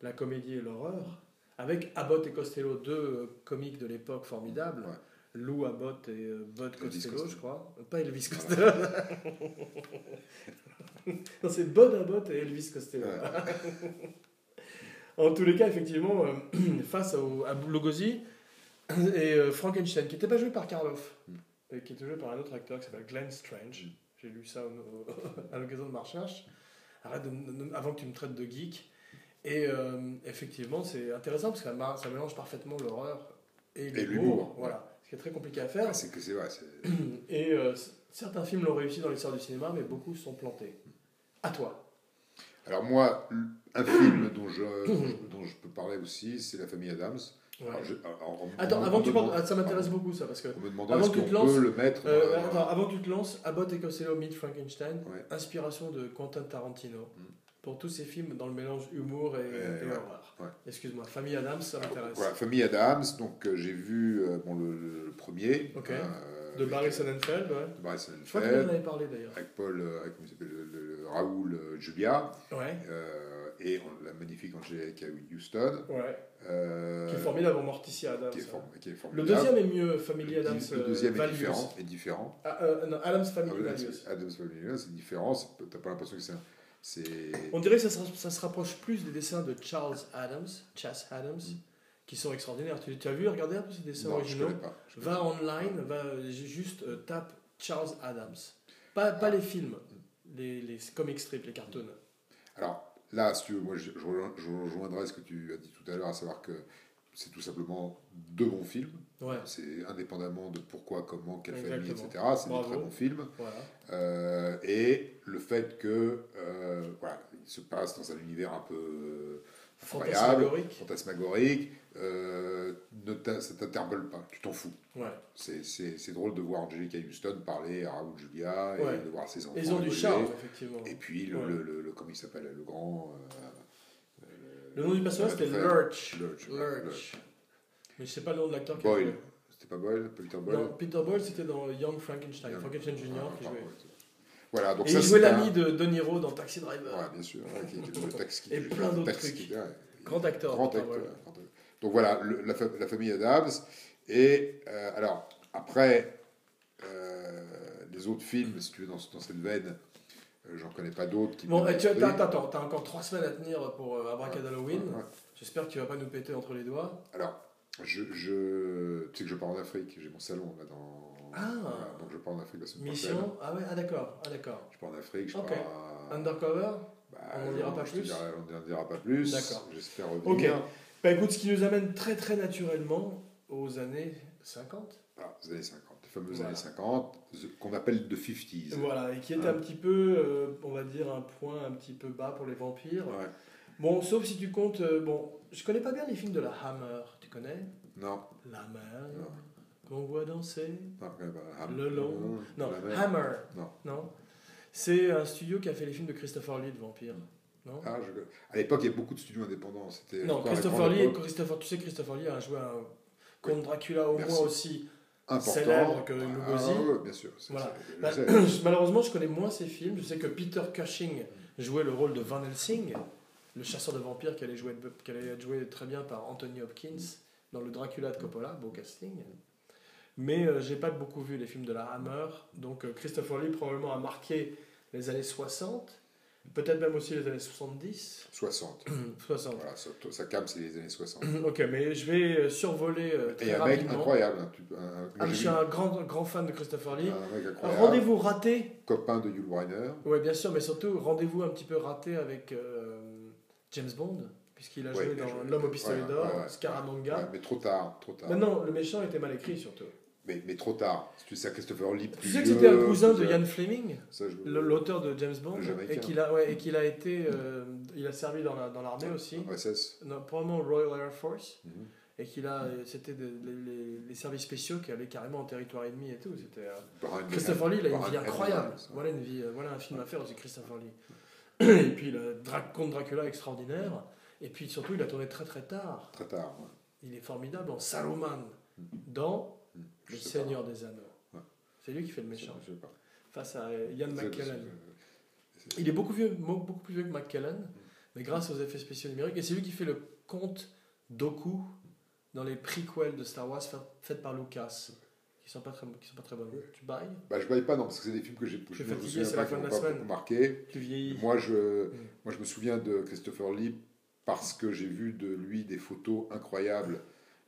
la comédie et l'horreur. Avec Abbott et Costello, deux euh, comiques de l'époque formidables. Ouais. Lou Abbott et euh, Bud Costello, je crois. Pas Elvis Costello. non, c'est Bud Abbott et Elvis Costello. en tous les cas, effectivement, euh, face au, à Lugosi et euh, Frankenstein, qui n'était pas joué par Karloff, Mm. et qui était joué par un autre acteur qui s'appelle Glenn Strange. Mm. J'ai lu ça au- au- à l'occasion de ma recherche. Arrête de, de- avant que tu me traites de geek. Et euh, effectivement, c'est intéressant parce que ça, mélange parfaitement l'horreur et l'humour, Voilà. Qui est très compliqué à faire. C'est que c'est vrai. Et euh, certains films l'ont réussi dans l'histoire du cinéma, mais beaucoup sont plantés. À toi. Alors, moi, un film dont je, dont je peux parler aussi, c'est La famille Adams. Ouais. Alors, je- alors, on- Attends, avant que tu parles, ah, ça m'intéresse beaucoup ça, parce que On me demande Avant que tu te lances, le mettre. Euh, dans- attends, avant que tu te lances, Abbott et Costello Meet Frankenstein, Ouais. inspiration de Quentin Tarantino. Mm. Pour tous ces films dans le mélange humour et, Ouais, et ouais, horreur. ouais. Excuse-moi, Famille Adams, ça m'intéresse. Voilà, Famille Adams, donc euh, j'ai vu euh, bon, le, le premier. Ok. euh, De Barry euh, Sonnenfeld, ouais. de Barry Je crois Sonnenfeld, en avais parlé d'ailleurs. avec Paul, euh, avec, comment s'appelle, le, le- le Raoul euh, Julia, Ouais, euh, et on- la magnifique Angelica Houston. ouais. euh, Qui est formidable en Morticia Adams. qui est ouais. form- qui est Le formidable. deuxième est mieux, Family Le Adams le euh, deuxième est différent. Est différent. Ah, euh, non, Adams Family Adams, Values. Adams Family, c'est différent. T'as pas l'impression que c'est un- On dirait que ça se, ça se rapproche plus des dessins de Charles Adams, Chas Adams, Mm. qui sont extraordinaires. Tu, tu as vu, regardez un peu ces dessins non, originaux pas. Je Va online, va ju- juste euh, tape Charles Adams. Pas, pas les films, les, les comic strips, les cartoons. Alors là, si tu veux, moi je, je rejoindrai ce que tu as dit tout à l'heure, à savoir que c'est tout simplement deux bons films. Ouais, C'est indépendamment de pourquoi, comment, quelle famille, etc. C'est des très bons films. voilà. Euh, et le fait que euh, voilà, il se passe dans un univers un peu euh, incroyable, Fantasmagorique. fantasmagorique, euh, ne ça t'interpelle pas, tu t'en fous. Ouais. C'est- drôle de voir Angelica Houston parler à Raoul Julia et Ouais. de voir ses enfants. Ils ont du charme, effectivement. Et puis, le, le, le- le- comment il s'appelle, le grand. euh, Le nom du personnage, c'était. Lurch. Lurch, Lurch. Mais je sais pas le nom de l'acteur qui a Boyle. joué. C'était pas Boyle Peter Boyle Non, Peter Boyle, c'était dans Young Frankenstein, Frankenstein Ah, qui jouait. Voilà, donc Et ça il jouait un- l'ami de De Niro dans Taxi Driver. Ouais, bien sûr. ouais, qui était le taxi- Et plein d'autres trucs. ouais. Grand acteur. Grand acteur. Donc voilà, le- la, fa- la famille Adams. Et euh, alors, après, euh, les autres films, si tu veux, dans, dans cette veine, j'en connais pas d'autres qui Bon, et tu as, attends, t'as encore trois semaines à tenir pour euh, Abracad Halloween. Ouais. J'espère que tu vas pas nous péter entre les doigts. Alors, je, je, tu sais que je pars en Afrique, j'ai mon salon là dans. Ah. Voilà, donc je pars en Afrique la semaine prochaine. Mission Ah ouais, ah d'accord, ah d'accord. Je pars en Afrique, je Ok. pars. à- Undercover Bah, On en dira pas plus dirai- on n'en dira pas plus. D'accord. J'espère revenir. Bah écoute, ce qui nous amène très très naturellement aux années 50. Voilà, les années 50, les fameuses Voilà. années 50, the- qu'on appelle the 50s. Voilà, et qui est un petit peu, euh, on va dire, un point un petit peu bas pour les vampires. Ouais. Bon, sauf si tu comptes, euh, bon, je connais pas bien les films de la Hammer, tu connais? Non, La mer, Non. qu'on voit danser. non. Ham- Le long. Non, mer. Hammer. Non. C'est un studio qui a fait les films de Christopher Lee de vampires. Non? Ah, je- À l'époque, il y avait beaucoup de studios indépendants. C'était Non, Christopher Lee, Christopher, tu sais, Christopher Lee a joué un contre Dracula au Merci. moins aussi. Important. célèbre que Ah, Lugosi. bien sûr. Voilà. Bah, malheureusement, je connais moins ces films. Je sais que Peter Cushing jouait le rôle de Van Helsing, le chasseur de vampires qui allait, jouer, qui allait être joué très bien par Anthony Hopkins dans le Dracula de Coppola, beau casting. Mais euh, j'ai pas beaucoup vu les films de la Hammer, donc euh, Christopher Lee probablement a marqué les années 60, peut-être même aussi les années 70. 60. 60. Voilà, ça, ça cam, c'est les années 60. Ok, mais je vais euh, survoler euh, très Et un mec rapidement. incroyable. hein, tu- un- un- Ah, je suis un grand, grand fan de Christopher Lee. un mec Un incroyable. Rendez-vous raté Copain de Yul Brynner. Oui, bien sûr, mais surtout, rendez-vous un petit peu raté avec euh, James Bond, puisqu'il a Ouais, joué dans L'homme au pistolet d'or. Scaramanga. Mais trop tard, trop tard. Mais non, le méchant était mal écrit surtout. Mais, mais trop tard. Si tu sais, Christopher Lee Tu sais que c'était un cousin de Ian Fleming, je- l'auteur de James Bond, et qu'il a, ouais, et qu'il a été, euh, il a servi dans la- dans l'armée aussi, non, probablement Royal Air Force, Mhm. et qu'il a, c'était des- les, services spéciaux qui allaient carrément en territoire ennemi et tout. C'était euh, Christopher Lee, il a une Brian vie incroyable. Voilà une vie, euh, voilà un film à faire aussi Christopher Lee. Et puis le Dra Comte Dracula extraordinaire. Et puis surtout, il a tourné très très tard. Très tard. Il est formidable en Saruman dans Le pas. Seigneur des Anneaux. Ouais. C'est lui qui fait le méchant Je sais pas. face à Ian McKellen. Il est beaucoup, vieux, mo- beaucoup plus vieux que McKellen, mais grâce aux effets spéciaux numériques. Et c'est lui qui fait le conte Doku dans les prequels de Star Wars fa- faites par Lucas, qui sont pas très, qui sont pas très bonnes. Tu bailles? Bah, je baille pas, non, parce que c'est des films que j'ai Je je me fatigué, souviens c'est pas la qui fin de m'ont la pas semaine. beaucoup marqué. Tu vieillis. Moi je, Mm. moi, je me souviens de Christopher Lee parce que j'ai vu de lui des photos incroyables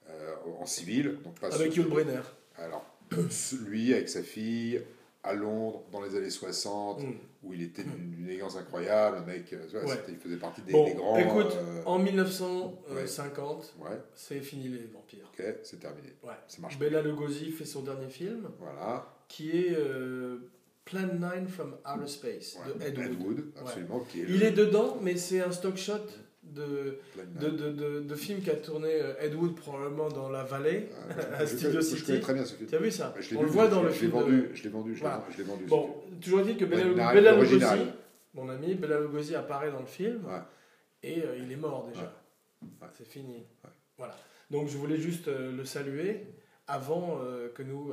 euh, en civil. Donc pas Avec Yul Brynner. Alors, lui avec sa fille à Londres dans les années 60, Mm. où il était d'une élégance incroyable, un mec, euh, vois, Ouais. il faisait partie des, Bon, des grands. écoute, euh, En 1950, ouais, c'est fini les vampires. ok, c'est terminé. Ouais. Ça marche. Bella Lugosi fait son dernier film, Voilà. qui est euh, Plan 9 from Outer Space, de Ed Wood. Ed Wood, absolument. Qui est Il le- est dedans, mais c'est un stock shot de, de, de, de, film qu'a tourné euh, Ed Wood probablement dans la vallée. Euh, à Studio City. connais très bien ce film. Tu as vu ça On le voit dans le film. Je l'ai vendu, je l'ai vendu, Bon, toujours dit que Bella, Ouais, la- Bella l'original. Lugosi, mon ami, Bella Lugosi apparaît dans le film et euh, il est mort déjà. C'est fini. Voilà. Donc je voulais juste euh, le saluer avant que nous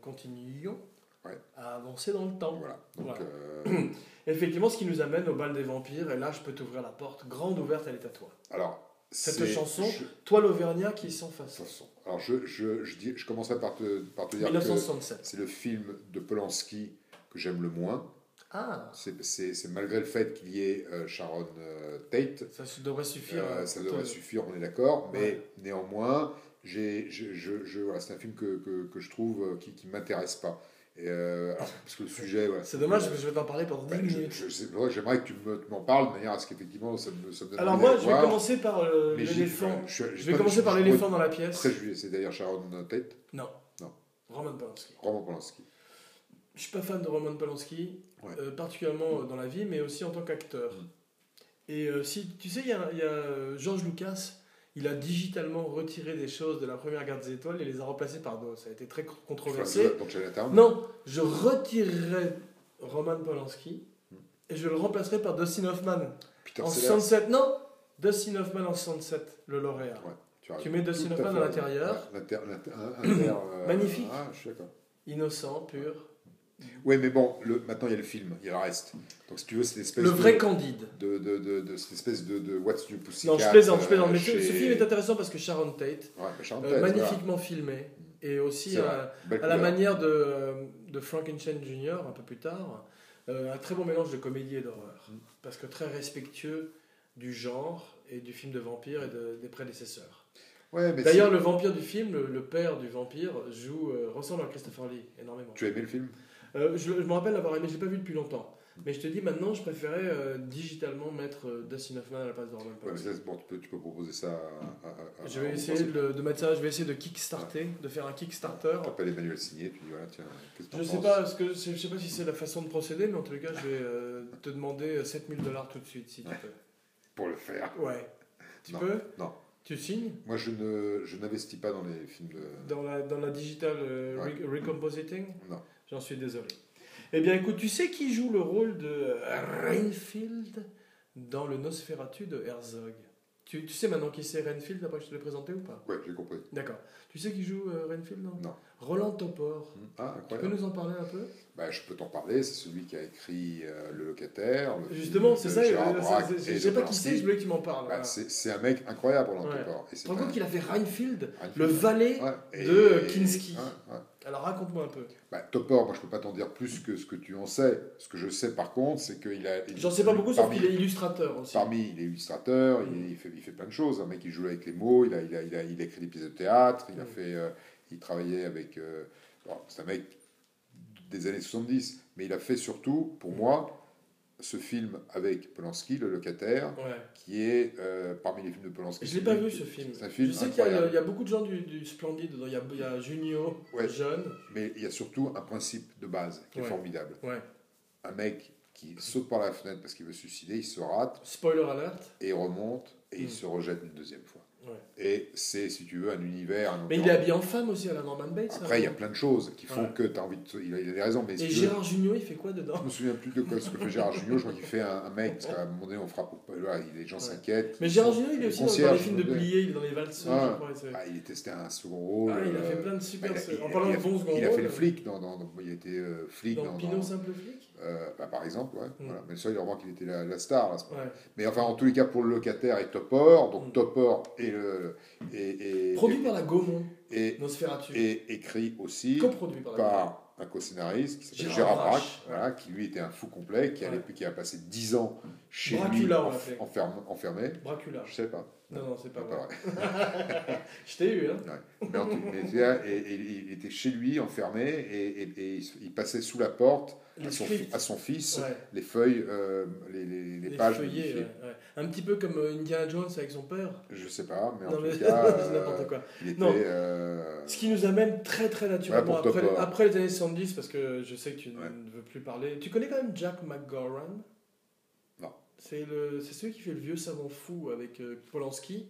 continuions Ouais. à avancer dans le temps. Voilà. Donc, Voilà. euh, Effectivement, ce qui nous amène au bal des vampires, et là je peux t'ouvrir la porte, grande ouverte, elle est à toi. alors, Cette chanson, je- Toi l'Auvergnat qui toute façon. Alors, je, je, je, dis, je commencerai par te, par te dire que 1967. c'est le film de Polanski que j'aime le moins. Ah, C'est- malgré le fait qu'il y ait euh, Sharon euh, Tate. ça devrait suffire. Euh, ça devrait suffire, on est d'accord, mais Ouais. néanmoins, j'ai, je, voilà, c'est un film que, que, que je trouve qui ne m'intéresse pas. Et, euh, alors, parce que le sujet. voilà, C'est dommage parce que je vais t'en parler pendant 10 Ouais, je- minutes. j'aimerais que tu me- tu m'en parles de manière à ce qu'effectivement ça me, ça me donne Alors moi, je vais commencer par euh, l'éléphant. je, Je vais commencer par l'éléphant dans la pièce. Très juillet, c'est d'ailleurs Sharon Tate, Non. Non. Roman Polanski. Roman Polanski. Je suis pas fan de Roman Polanski, Ouais. euh, particulièrement euh, dans la vie, mais aussi en tant qu'acteur. Mm. Et euh, si tu sais, il y a, y a, euh, George Lucas, il a digitalement retiré des choses de la première Garde des Étoiles et les a remplacées par d'autres. Ça a été très controversé. Non, je retirerai Roman Polanski et je le remplacerai par Dustin Hoffman Peter en Sellers. 67. Non, Dustin Hoffman en 67, le lauréat. Ouais, tu, mets Dustin Hoffman à l'intérieur. Ouais, euh, Magnifique. Ah, je suis d'accord. Innocent, pur. Ouais, mais bon, le, maintenant il y a le film, il y a le reste. Donc si tu veux, cette espèce Le de, vrai Candide. de, de, de, cette espèce de, What's New Pussycat. Non, je plaisante, je euh, plaisante. Mais ce- chez- ce film est intéressant parce que Sharon Tate, Ouais, bah, euh, Tate, voilà. magnifiquement filmé, et aussi euh, à la manière de, de Frankenstein Jr., un peu plus tard, euh, un très bon mélange de comédie et d'horreur. Mm. Parce que très respectueux du genre et du film de vampire et de- des prédécesseurs. Ouais, D'ailleurs, le vampire du film, le, le père du vampire, joue, euh, ressemble à Christopher Lee énormément. tu as aimé le film? Euh, je, je me rappelle l'avoir aimé, je l'ai pas vu depuis longtemps. Mais je te dis maintenant, je préférais euh, digitalement mettre euh, Dustin Hoffman à la place de Ouais, mais ça, bon, tu, peux, tu peux proposer ça à, à- à- Je vais essayer de, de mettre ça, je vais essayer de kickstarter, de faire un Kickstarter. T'appelles Emmanuel Signé, tu dis voilà, tiens, qu'est-ce que Je t'en sais pas, ce que, je sais pas si c'est la façon de procéder, mais en les cas, je vais euh, te demander 7000 dollars tout de suite, si tu peux. Pour le faire. Ouais. Tu Non, peux non. Tu signes Moi, je ne je n'investis pas dans les films de. dans la, dans la digital recompositing Non. J'en suis désolé. Eh bien, écoute, tu sais qui joue le rôle de euh, Renfield dans le Nosferatu de Herzog? Tu, tu sais maintenant qui c'est Renfield, après que je te l'ai présenté ou pas? Ouais, j'ai compris. D'accord. Tu sais qui joue euh, Renfield non Non. Roland Topor. Ah, Tu peux incroyable. nous en parler un peu? Bah, je peux t'en parler, c'est celui qui a écrit euh, Le Locataire. le Justement, c'est ça, euh, je sais de pas qui c'est, je voulais que tu m'en parles. Bah, c'est un mec incroyable, Roland Ouais. Topor. Tu te rends compte qu'il a fait Reinfield, un le valet Ouais, et- de Kinski. ouais. Alors raconte-moi un peu. Bah, Topor, moi je peux pas t'en dire plus que ce que tu en sais. Ce que je sais par contre, c'est qu'il a. il- J'en sais pas beaucoup, sauf parmi- qu'il est illustrateur aussi. Parmi, il est illustrateur, il, Mm. il fait, il fait plein de choses. Un mec qui joue avec les mots, il a, il a, il a, il a écrit des pièces de théâtre, il a Mm. fait, euh, il travaillait avec. euh, bon, c'est un mec des années 70, mais il a fait surtout, pour moi, ce film avec Polanski, Le Locataire, Ouais. qui est euh, parmi les films de Polanski. Je l'ai pas vu ce film. C'est un film je sais qu'il y, a- y beaucoup de gens du, du Splendide dedans. Il y a, il y a Junio, Ouais. jeune. Mais il y a surtout un principe de base qui est formidable. Un mec qui saute par la fenêtre parce qu'il veut se suicider, il se rate Spoiler alert. et il remonte et il Mm. se rejette une deuxième fois. Ouais. Et c'est, si tu veux, un univers. un Mais il est habillé en femme aussi à la Norman Bates. Après, il y a hein. plein de choses qui font Ouais. que tu as envie de. Il a, il a des raisons, mais si Et tu veux, Gérard Junio, il fait quoi dedans je me souviens plus de quoi ce que fait Gérard Junior. Je crois qu'il fait un, un mec, parce qu'à un moment donné, on frappe. Là, les gens Ouais. s'inquiètent. Mais Gérard sont- Junio, il est aussi dans, dans les films de Blier, il est dans les valseuses, Ah. Ah, il était c'était un second rôle. Ah, il a fait euh, plein de super. bah, il a- en parlant de bons seconds Il a fait le flic il était euh, flic Dans. Pinot Simple Flic? Euh, bah, par exemple, ouais. Mm. Voilà. Mais ça, il remarque qu'il était la, la star. Là. Ouais. Mais enfin, en tous les cas, pour le locataire et Topor, donc Mm. Topor et le. Et, et, Produit par la Gaumont, et, Nosferatu. et écrit aussi Coproduit par par un co-scénariste qui s'appelle Gérard Gérard Braque, voilà, qui lui était un fou complet, qui, Ouais. allait, qui a passé 10 ans chez lui Dracula, on l'appelait. enfermé, enfermé. Dracula. Je sais pas. Non, non, c'est pas Non, vrai. pas Je t'ai eu, hein Ouais. Mais, en tout- mais et- et il était chez lui enfermé et, et- il, passait sous la porte à son, à fils Ouais. les feuilles, euh, les, les- les Les pages feuillets, ouais. Un petit peu comme euh, Indiana Jones avec son père. Je sais pas, mais en non, tout mais cas, c'est n'importe euh, quoi. il était. Non. euh, Ce qui nous amène très très naturellement après, les années 70, parce que je sais que tu ne veux plus parler. Tu connais quand même Jack McGowan? C'est le- c'est celui qui fait le vieux savant fou avec euh, Polanski,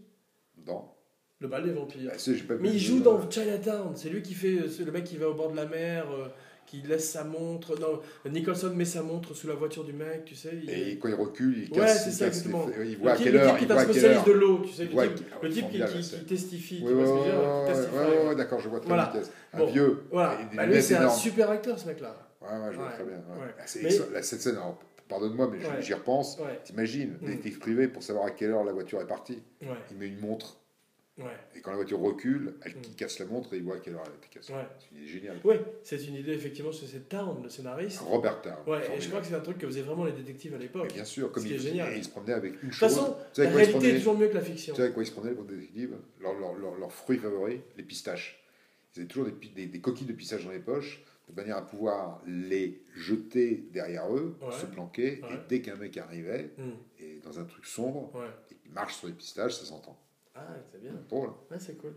dans. le bal des vampires. Bah, Mais il le- joue dans Chinatown. C'est lui qui fait. C'est le mec qui va au bord de la mer, euh, qui laisse sa montre. Non, Nicholson met sa montre sous la voiture du mec, tu sais. il- Et quand il recule, il Ouais, casse, c'est il ça, exactement. Il Le voit à quelle le heure, type qui est un spécialiste de l'eau, tu sais. Le type, le type qui, qui- c'est- qui testifie, tu Oui, d'accord, je vois très bien. Un vieux. Voilà. Bah, lui, c'est un super acteur, ce mec-là. Ouais, ouais, je vois Ouais, très bien. ouais. ouais. Ah, c'est. Là, cette scène, pardonne-moi, mais j'y- Ouais. j'y repense. Ouais, T'imagines, Mm. détective privé, pour savoir à quelle heure la voiture est partie, ouais, il met une montre, et quand la voiture recule, elle Mm. il casse la montre et il voit à quelle heure elle a été cassée. C'est une idée géniale. Oui, c'est une idée, effectivement, c'est Town, le scénariste. Robert Town. Ouais, et je crois que c'est un truc que faisaient vraiment les détectives à l'époque. Bien sûr, comme il, génial. il se promenait avec une De toute chose. façon, la quoi réalité est toujours mieux que la fiction. Tu sais avec quoi ils se prenaient, les détectives? Leur, leur, leur, leur fruit favori, les pistaches. Ils avaient toujours des, des coquilles de pistaches dans les poches, de manière à pouvoir les jeter derrière eux, Ouais. se planquer, Ouais. et dès qu'un mec arrivait, Hmm, et dans un truc sombre, et qu'il marche sur les pistaches, ça s'entend. Ah, c'est bien. Drôle. Ouais, c'est cool.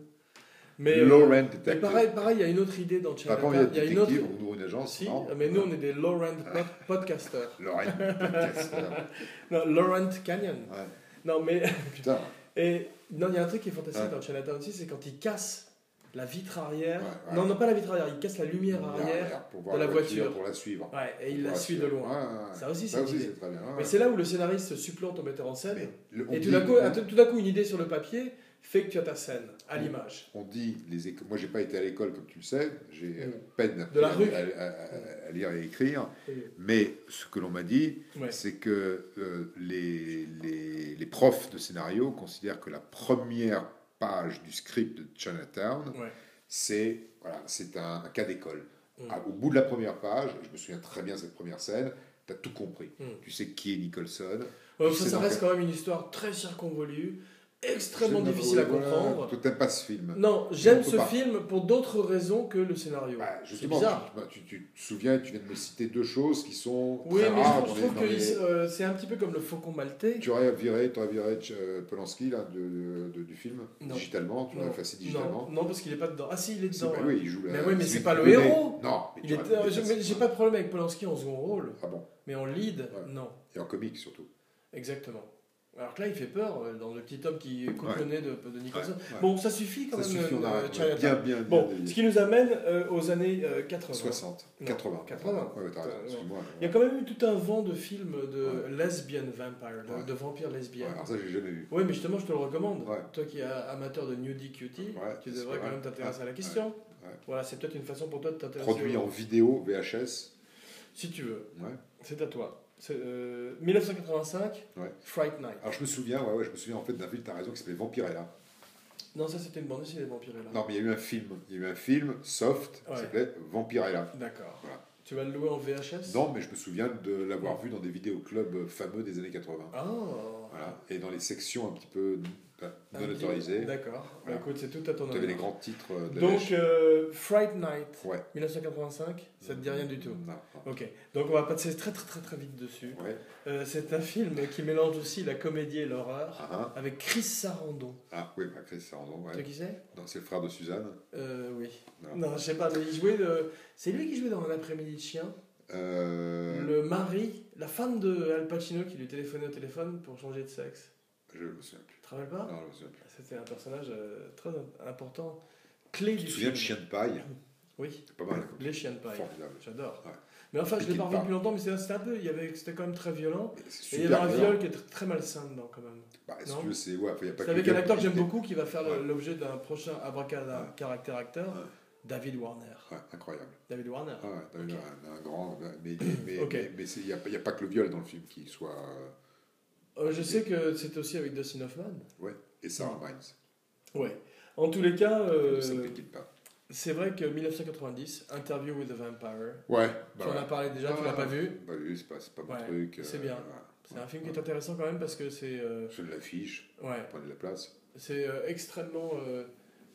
Mais, euh, Laurent mais Detective. pareil, pareil, il y a une autre idée dans T'as pas Il y a une autre. ouvre une agence Si, non mais nous on est des Laurent pod- podcasters. Laurent Detective. Non, Laurent Canyon. Ouais. Non, mais. Putain. Et non, il y a un truc qui est fantastique Ouais. dans Chinatown aussi, c'est quand il casse la vitre arrière. Ouais, ouais. Non, non, pas la vitre arrière, il casse la lumière arrière. pour voir de la voiture. Pour la suivre. Ouais, et il la suit de loin. Ça aussi, c'est très bien. Mais c'est là où le scénariste supplante au metteur en scène. Le- Et tout d'un coup, on- d'un coup, une idée sur le papier fait que tu as ta scène à l'image. On dit, les éco- moi j'ai pas été à l'école comme tu le sais, j'ai euh, Mm. peine De la à, rue. à- à- à lire et écrire, mais ce que l'on m'a dit, Ouais. c'est que euh, les, les, les profs de scénario considèrent que la première page du script de Chinatown, Ouais. c'est voilà, c'est un, un cas d'école. Mm. Ah, Au bout de la première page, je me souviens très bien de cette première scène, tu as tout compris. Mm. Tu sais qui est Nicholson. Ouais, ça, reste quand même une histoire très circonvolue, extrêmement difficile à comprendre. Toi, t'aimes pas ce film. Non, j'aime ce pas. film pour d'autres raisons que le scénario. Bah, c'est justement, bizarre. tu, bah, tu- tu te souviens, tu viens de me citer deux choses qui sont Oui, très mais je rares je trouve que euh, c'est un petit peu comme le faucon maltais. Tu aurais viré, tu aurais viré euh, Polanski là, de, de- du film, Non. digitalement, tu l'aurais Non, effacé digitalement. non, parce qu'il est pas dedans. Ah si, il est dedans. bah oui, il joue Mais oui, mais c'est pas le héros. Non, tu euh, J'ai pas de problème avec Polanski en second rôle, Ah bon mais en lead, non. Et en comique surtout. Exactement. Alors que là, il fait peur euh, dans le petit homme qui coupe Ouais. le nez de, de Nicholson. Ouais, ouais. Bon, ça suffit quand Ça même. suffit, euh. Bien, bien, bien. Bon, ce qui nous amène euh, aux années euh, 80. 60, Non, 80. 80. Ouais, ouais, t'as raison, Euh, excuse-moi. Il y a quand même eu tout un vent de films de lesbian vampire, de, de vampires lesbiennes. alors ça, j'ai jamais vu. Oui, mais justement, je te le recommande. Toi qui es amateur de nudie cutie, tu devrais vrai. quand même t'intéresser à la question. Voilà, c'est peut-être une façon pour toi de t'intéresser. Produit en vidéo VHS. Si tu veux, Ouais. c'est à toi. C'est, euh, 1985, Ouais. Fright Night. Alors je me souviens, ouais, ouais, je me souviens en fait d'un film, t'as raison, qui s'appelait Vampirella. Non, ça c'était une bande dessinée, Vampirella. Non, mais il y a eu un film. Il y a eu un film soft qui s'appelait Vampirella. D'accord. Voilà. Tu vas le louer en VHS Non, mais je me souviens de l'avoir vu dans des vidéoclubs fameux des années 80. Ah Voilà. Et dans les sections un petit peu euh, non petit- autorisées, D'accord. Voilà. Bah, écoute, c'est tout à ton tu avais les honneur. grands titres de Donc, euh, Fright Night, Ouais. 1985, ça te dit rien du tout. Non, non. Ok, donc on va passer très très très très vite dessus. Ouais. Euh, c'est un film qui mélange aussi la comédie et l'horreur, Ah, ah. avec Chris Sarandon. Ah, oui, bah, Chris Sarandon, Tu sais ouais. qui c'est? Non, c'est le frère de Suzanne. euh, Oui. Non. Non, je sais pas, mais il jouait. de- C'est lui qui jouait dans Un après-midi de chien. Euh, Le mari, la femme de Al Pacino qui lui téléphonait au téléphone pour changer de sexe. Je me souviens plus. Tu te rappelles pas Non, je me souviens plus. C'était un personnage euh, très important, clé Tu du te souviens film. de Chien de paille Oui, C'est pas mal. comme les chiens de paille. Formidable. J'adore. Ouais. Mais enfin, je l'ai Piqué pas revu depuis longtemps, mais c'était un peu, il y avait, c'était quand même très violent. Et il y avait un viol qui est tr- très malsain dedans quand même. Bah, si tu veux, c'est. Ouais, il y a pas que avec un acteur que j'aime beaucoup qui va faire Ouais. l'objet d'un prochain abracadabra Ouais. caractère acteur. David Warner. Ouais, incroyable. David Warner. Ah ouais, vu, Ok. un, un grand. Mais il n'y a, il y a pas que le viol dans le film qui soit. Euh, je sais que c'est aussi avec Dustin Hoffman. Ouais. Et Sarah Mines. Ouais. En tous les cas, euh, c'est vrai que 1990, Interview with the Vampire. Ouais. tu en as parlé déjà, tu l'as pas vu. Bah oui, c'est pas, c'est pas mon Ouais, truc. c'est euh, bien. voilà. C'est un film qui est intéressant quand même parce que c'est euh, Je l'affiche, ouais, prenez de la place. c'est extrêmement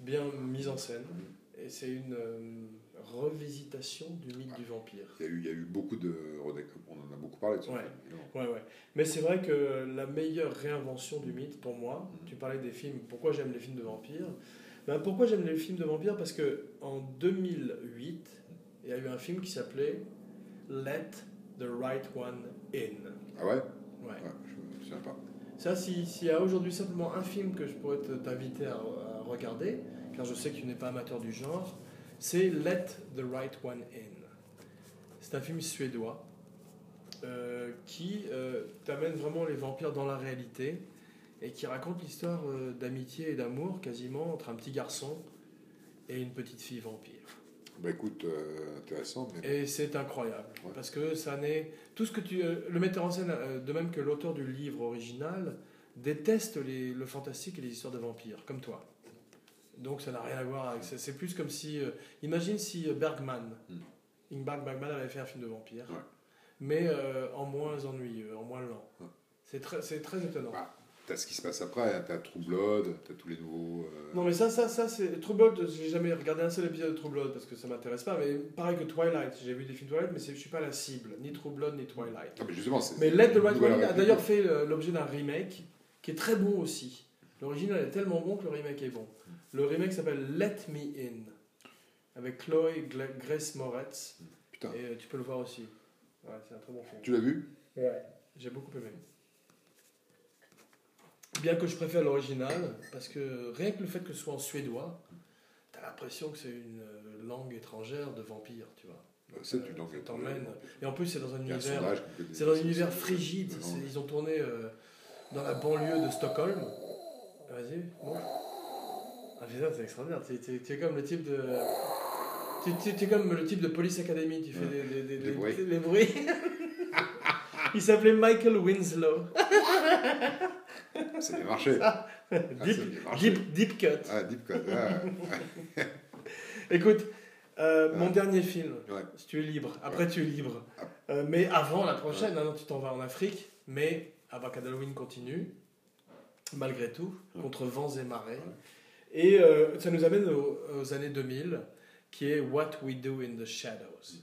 bien mis en scène et c'est une revisitation du mythe du vampire. Il y, a eu, il y a eu beaucoup de. On en a beaucoup parlé de ce Ouais. film. Ouais, ouais. Mais c'est vrai que la meilleure réinvention du mythe, pour moi, Mhm. tu parlais des films, pourquoi j'aime les films de vampires? Ben, Pourquoi j'aime les films de vampires? Parce que en 2008, il y a eu un film qui s'appelait Let the Right One In. Ah ouais Ouais. Je me souviens pas. Ça, si- s'il y a aujourd'hui simplement un film que je pourrais te- t'inviter à, à regarder, car je sais que tu n'es pas amateur du genre, c'est Let the Right One In. C'est un film suédois euh, qui euh, t'amène vraiment les vampires dans la réalité et qui raconte l'histoire euh, d'amitié et d'amour quasiment entre un petit garçon et une petite fille vampire. Bah écoute, intéressant, mais. Et c'est incroyable Ouais. parce que ça n'est tout ce que tu le metteur en scène de même que l'auteur du livre original déteste les, le fantastique et les histoires de vampires comme toi. Donc ça n'a rien à voir avec c'est c'est plus comme si euh, imagine si euh, Bergman Mm. Ingmar Bergman avait fait un film de vampire Ouais. mais euh, en moins ennuyeux, en moins lent. Ouais. C'est très très étonnant. Bah, T'as ce qui se passe après, hein. t'as True Blood, t'as tous les nouveaux. euh, Non mais ça, ça, ça c'est True Blood. J'ai jamais regardé un seul épisode de True Blood parce que ça m'intéresse pas. Mais pareil que Twilight, j'ai vu des films Twilight, mais je suis pas la cible, ni True Blood ni Twilight. Non, mais justement, c'est. Mais Let the Right One a d'ailleurs fait l'objet d'un remake qui est très bon aussi. L'original est tellement bon que le remake est bon. Le remake s'appelle Let Me In avec Chloé Grace Moretz Putain, et euh, tu peux le voir aussi. Ouais, c'est un très bon film. tu l'as vu? Ouais. J'ai beaucoup aimé. Bien que je préfère l'original, parce que rien que le fait que ce soit en suédois, t'as l'impression que c'est une euh, langue étrangère de vampire, tu vois. Euh, C'est une langue. Ça t'emmène. Et en plus, c'est dans un univers, c'est dans un univers frigide. Ils ont tourné euh, dans la banlieue de Stockholm. Vas-y, bon. putain, c'est extraordinaire. Tu, tu- tu es comme le type de. Tu, tu- tu es comme le type de Police Academy. Tu fais des, des, des, bruits. Il s'appelait Michael Winslow. Ça a marché. Ah, deep, deep, deep cut. Ah, Deep Cut. ah, Écoute, euh, Ouais. mon dernier film, ouais. si tu es libre, après tu es libre. Euh, mais avant la prochaine, non, non, tu t'en vas en Afrique, mais Abracad Halloween continue, malgré tout, contre vents et marées. Et euh, ça nous amène aux, aux années 2000, qui est What We Do in the Shadows.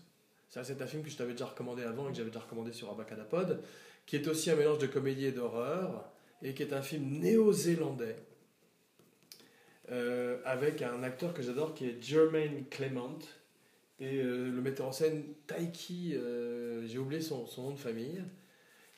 Ça, c'est un film que je t'avais déjà recommandé avant et que j'avais déjà recommandé sur Abracadapod, qui est aussi un mélange de comédie et d'horreur, et qui est un film néo-zélandais, euh, avec un acteur que j'adore qui est Jermaine Clement, et euh, le metteur en scène Taiki, j'ai oublié son, son nom de famille,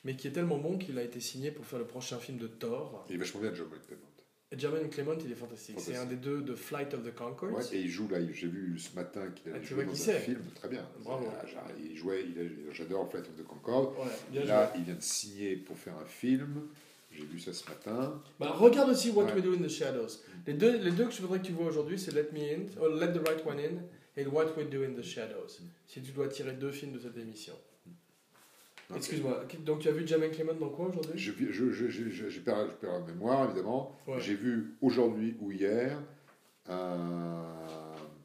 mais qui est tellement bon qu'il a été signé pour faire le prochain film de Thor. Il est vachement bien, John McClelland. Et Jermaine Clement, il est fantastique. C'est un des deux de Flight of the Conchords. Ouais, et il joue là, j'ai vu ce matin qu'il Ah, tu jouer vois dans un film, très bien. Bravo. Ah, Il jouait, il j'adore Flight of the. Ouais, bien Là, joué. il vient de signer pour faire un film. J'ai vu ça ce matin. Bah, regarde aussi What Ouais. We Do in the Shadows. Les deux, les deux que je voudrais que tu vois aujourd'hui, c'est Let Me In, oh, Let the Right One In et What We Do in the Shadows. Si tu dois tirer deux films de cette émission. Excuse-moi, donc tu as vu Jermaine Clement dans quoi aujourd'hui? Je, je, je, je- je- j'ai perdu, je perds la mémoire, évidemment. Ouais. J'ai vu aujourd'hui ou hier un-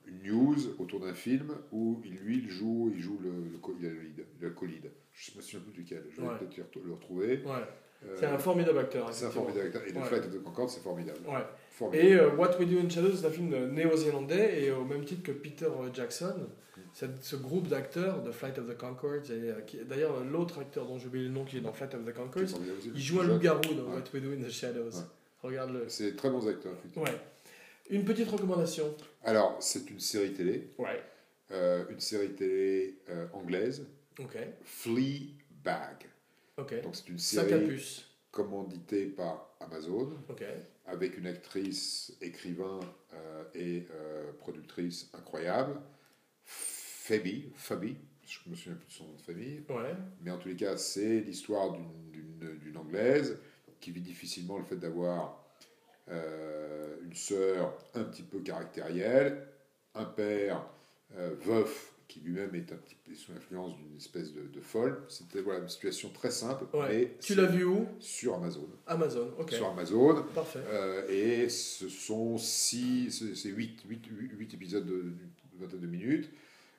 une news autour d'un film où il, lui, il joue, il joue le, le, co- il le lead, le co-lead. Je me souviens plus duquel. Je vais Ouais. peut-être le retrou- le retrouver. Ouais, Euh, c'est un formidable acteur. c'est un formidable acteur. Et le Ouais. Flight the Concorde, c'est formidable. Ouais. Et euh, What We Do in Shadows, c'est un film euh, néo-zélandais et au même titre que Peter Jackson. Ce groupe d'acteurs de Flight of the Conchords. Et, euh, D'ailleurs, l'autre acteur dont j'ai oublié le nom qui est dans Flight of the aussi. il joue un loup-garou dans Ouais. What We Do in the Shadows. Ouais. Regarde-le. C'est très bons acteurs. Ouais. Une petite recommandation. Alors, c'est une série télé, Ouais. euh, une série télé euh, anglaise, Ok. Fleabag. Ok. Donc c'est une série commanditée par Amazon, Ok. Avec une actrice, écrivain euh, et euh, productrice incroyable, Phoebe, Phoebe, je me souviens plus de son nom de famille, Ouais. mais en tous les cas, c'est l'histoire d'une- anglaise qui vit difficilement le fait d'avoir euh, une sœur un petit peu caractérielle, un père veuf qui lui-même est un petit peu sous l'influence d'une espèce de, de folle. C'était voilà, une situation très simple, Ouais. Tu l'as vu où? Sur Amazon. Amazon. Ok. Sur Amazon. Parfait. Euh, et ce sont six, c'est- huit, huit, huit épisodes de- d'une vingtaine de minutes.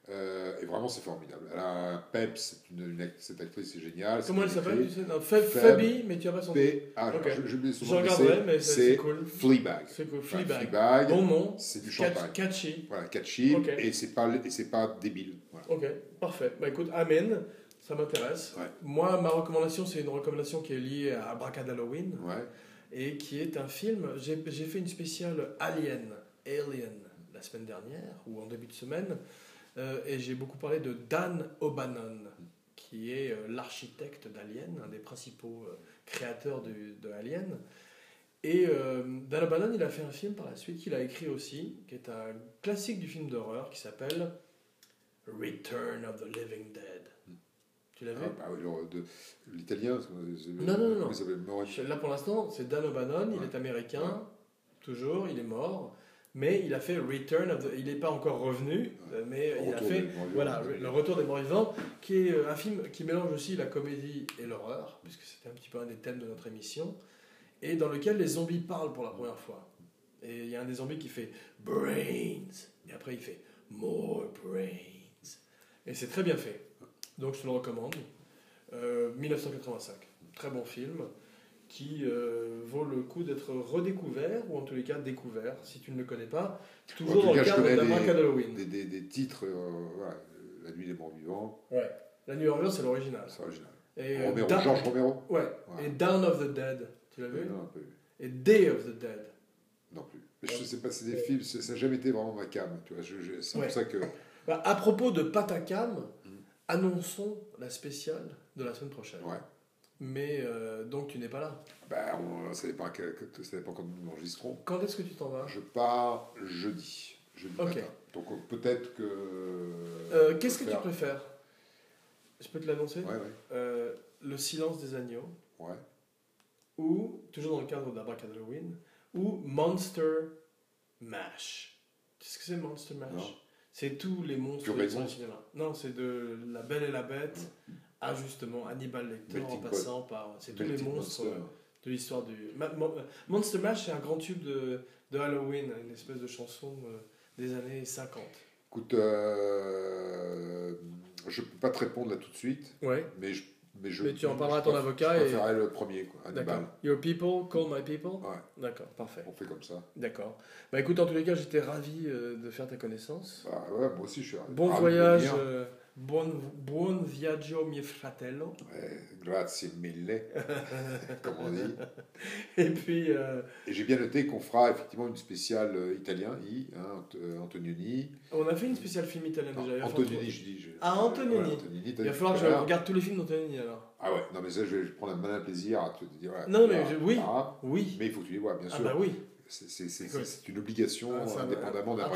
Euh, et vraiment, c'est formidable. Elle a un peps, c'est une, cette actrice est géniale. Comment elle s'appelle écrit. tu sais Non, Phoebe, Fab. Phoebe, mais tu as pas son nom. Ah, je- son Je nom, mais regarderai, c'est- mais c'est cool. Fleabag. C'est cool. Enfin, Fleabag. Bon nom. c'est du champagne. Catchy. Voilà, catchy, et c'est pas, et pas débile. Voilà. Ok, parfait. Bah écoute, Amen, ça m'intéresse. Ouais. Moi, ma recommandation, c'est une recommandation qui est liée à Bracad Halloween Ouais. et qui est un film. J'ai fait une spéciale Alien, Alien, la semaine dernière ou en début de semaine, et j'ai beaucoup parlé de Dan O'Bannon, qui est euh, l'architecte d'Alien, un des principaux euh, créateurs de Alien. Et euh, Dan O'Bannon, il a fait un film par la suite qu'il a écrit aussi, qui est un classique du film d'horreur qui s'appelle Return of the Living Dead. Tu l'as vu? Ah, bah oui, alors, de- l'italien, Non, non, non, non. Là pour l'instant, c'est Dan O'Bannon, il est américain, Ouais. toujours, il est mort, mais il a fait Return of the... Il n'est pas encore revenu, euh, mais il a fait voilà. Le Retour des morts vivants, qui est euh, un film qui mélange aussi la comédie et l'horreur, puisque c'était un petit peu un des thèmes de notre émission, et dans lequel les zombies parlent pour la première fois. Et il y a un des zombies qui fait Brains, et après il fait More Brains. Et c'est très bien fait. Donc je te le recommande. Euh, 1985. Très bon film qui euh, vaut le coup d'être redécouvert, ou en tous les cas découvert, si tu ne le connais pas. Toujours dans le cadre d'Abracad des- Halloween. Des, des, des titres, euh, voilà, La nuit des morts vivants, Ouais. La New Orleans, c'est l'original. c'est original. Et, euh, Romero, Da- Georges Romero Ouais. Et Down of the Dead, tu l'as vu Non, un peu. Et Day of the Dead. Non plus. Mais je sais pas, c'est des films, ça n'a jamais été vraiment ma cam. Tu vois, je- je- c'est Ouais. pour ça que. Bah, à propos de Patacam, Mm. annonçons la spéciale de la semaine prochaine. Ouais. Mais euh, donc tu n'es pas là. Ben, on- ça dépend, que- que- ça dépend quand nous enregistrons. Quand est-ce que tu t'en vas? Je pars jeudi. Jeudi matin. Donc euh, peut-être que. Euh, Qu'est-ce que tu préfères? Je peux te l'annoncer? Ouais, ouais. Euh, Le silence des agneaux, ouais. ou, toujours dans le cadre d'Abracad Halloween, ou Monster MASH? Qu'est-ce que c'est Monster Mash? C'est tous les monstres du cinéma. Non, c'est de La Belle et la Bête à justement Hannibal Lecter en passant par. C'est tous les monstres Monster. de l'histoire du. Mo- Monster Mash, c'est un grand tube de, de Halloween, une espèce de chanson euh, des années 50. Écoute, euh, je peux pas te répondre là tout de suite, Ouais. mais je. Mais, je, Mais tu en parleras à ton avocat Je et- préférerais le premier, quoi. Hannibal. Your people, call my people? Ouais, D'accord, parfait. on fait comme ça. D'accord. Bah écoute, en tous les cas, j'étais ravi euh, de faire ta connaissance. Bah ouais, moi aussi je suis Bon ravi de voyage, venir. euh, buon, buon viaggio mio fratello. Ouais, grazie mille, comme on dit. Et puis, euh, Et j'ai bien noté qu'on fera effectivement une spéciale euh, italien, I, hein, euh, Antonioni. on a fait une spéciale film italien Non, déjà. Antonioni, falloir- je dis. je- Ah, Antonioni. T'as Il va falloir que je regarde tous les films d'Antonioni alors. Ah ouais, non mais ça je vais prendre un malin plaisir à te dire. ouais, Non, mais voilà, je- oui. ah, Oui. mais il faut que tu les vois, bien Ah sûr. bah oui. C'est- une obligation Ah, va, indépendamment d'un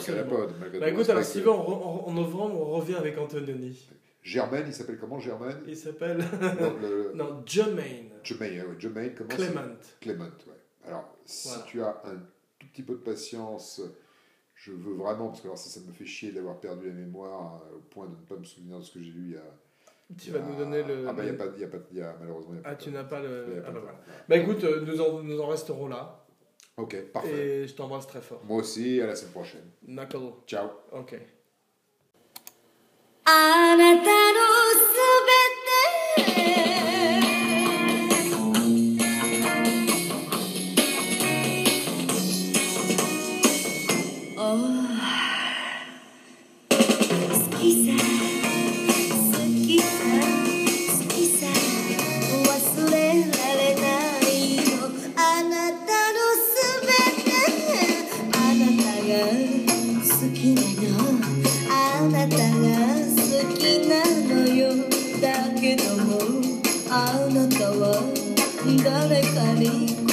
malgré Bah écoute, alors respect Steven, en, en- novembre, on revient avec Antonioni. que- Germaine, il s'appelle comment Germaine? Il s'appelle. Non, le- non, Jermaine. Jermaine, Jermaine, comment Clement. Clément, ouais. Alors, si Voilà. tu as un tout petit peu de patience, je veux vraiment, parce que alors ça, ça me fait chier d'avoir perdu la mémoire euh, au point de ne pas me souvenir de ce que j'ai lu il y a. Tu vas nous donner le. Ah bah, il y a pas, y a pas, y a, malheureusement, y a Ah, tu n'as pas le. pas Ah bah voilà. Bah écoute, euh, nous en, nous en resterons là. Ok, parfait. Et je t'embrasse très fort. Moi aussi, à la semaine prochaine. Knuckle. Ciao. Ok. Sally.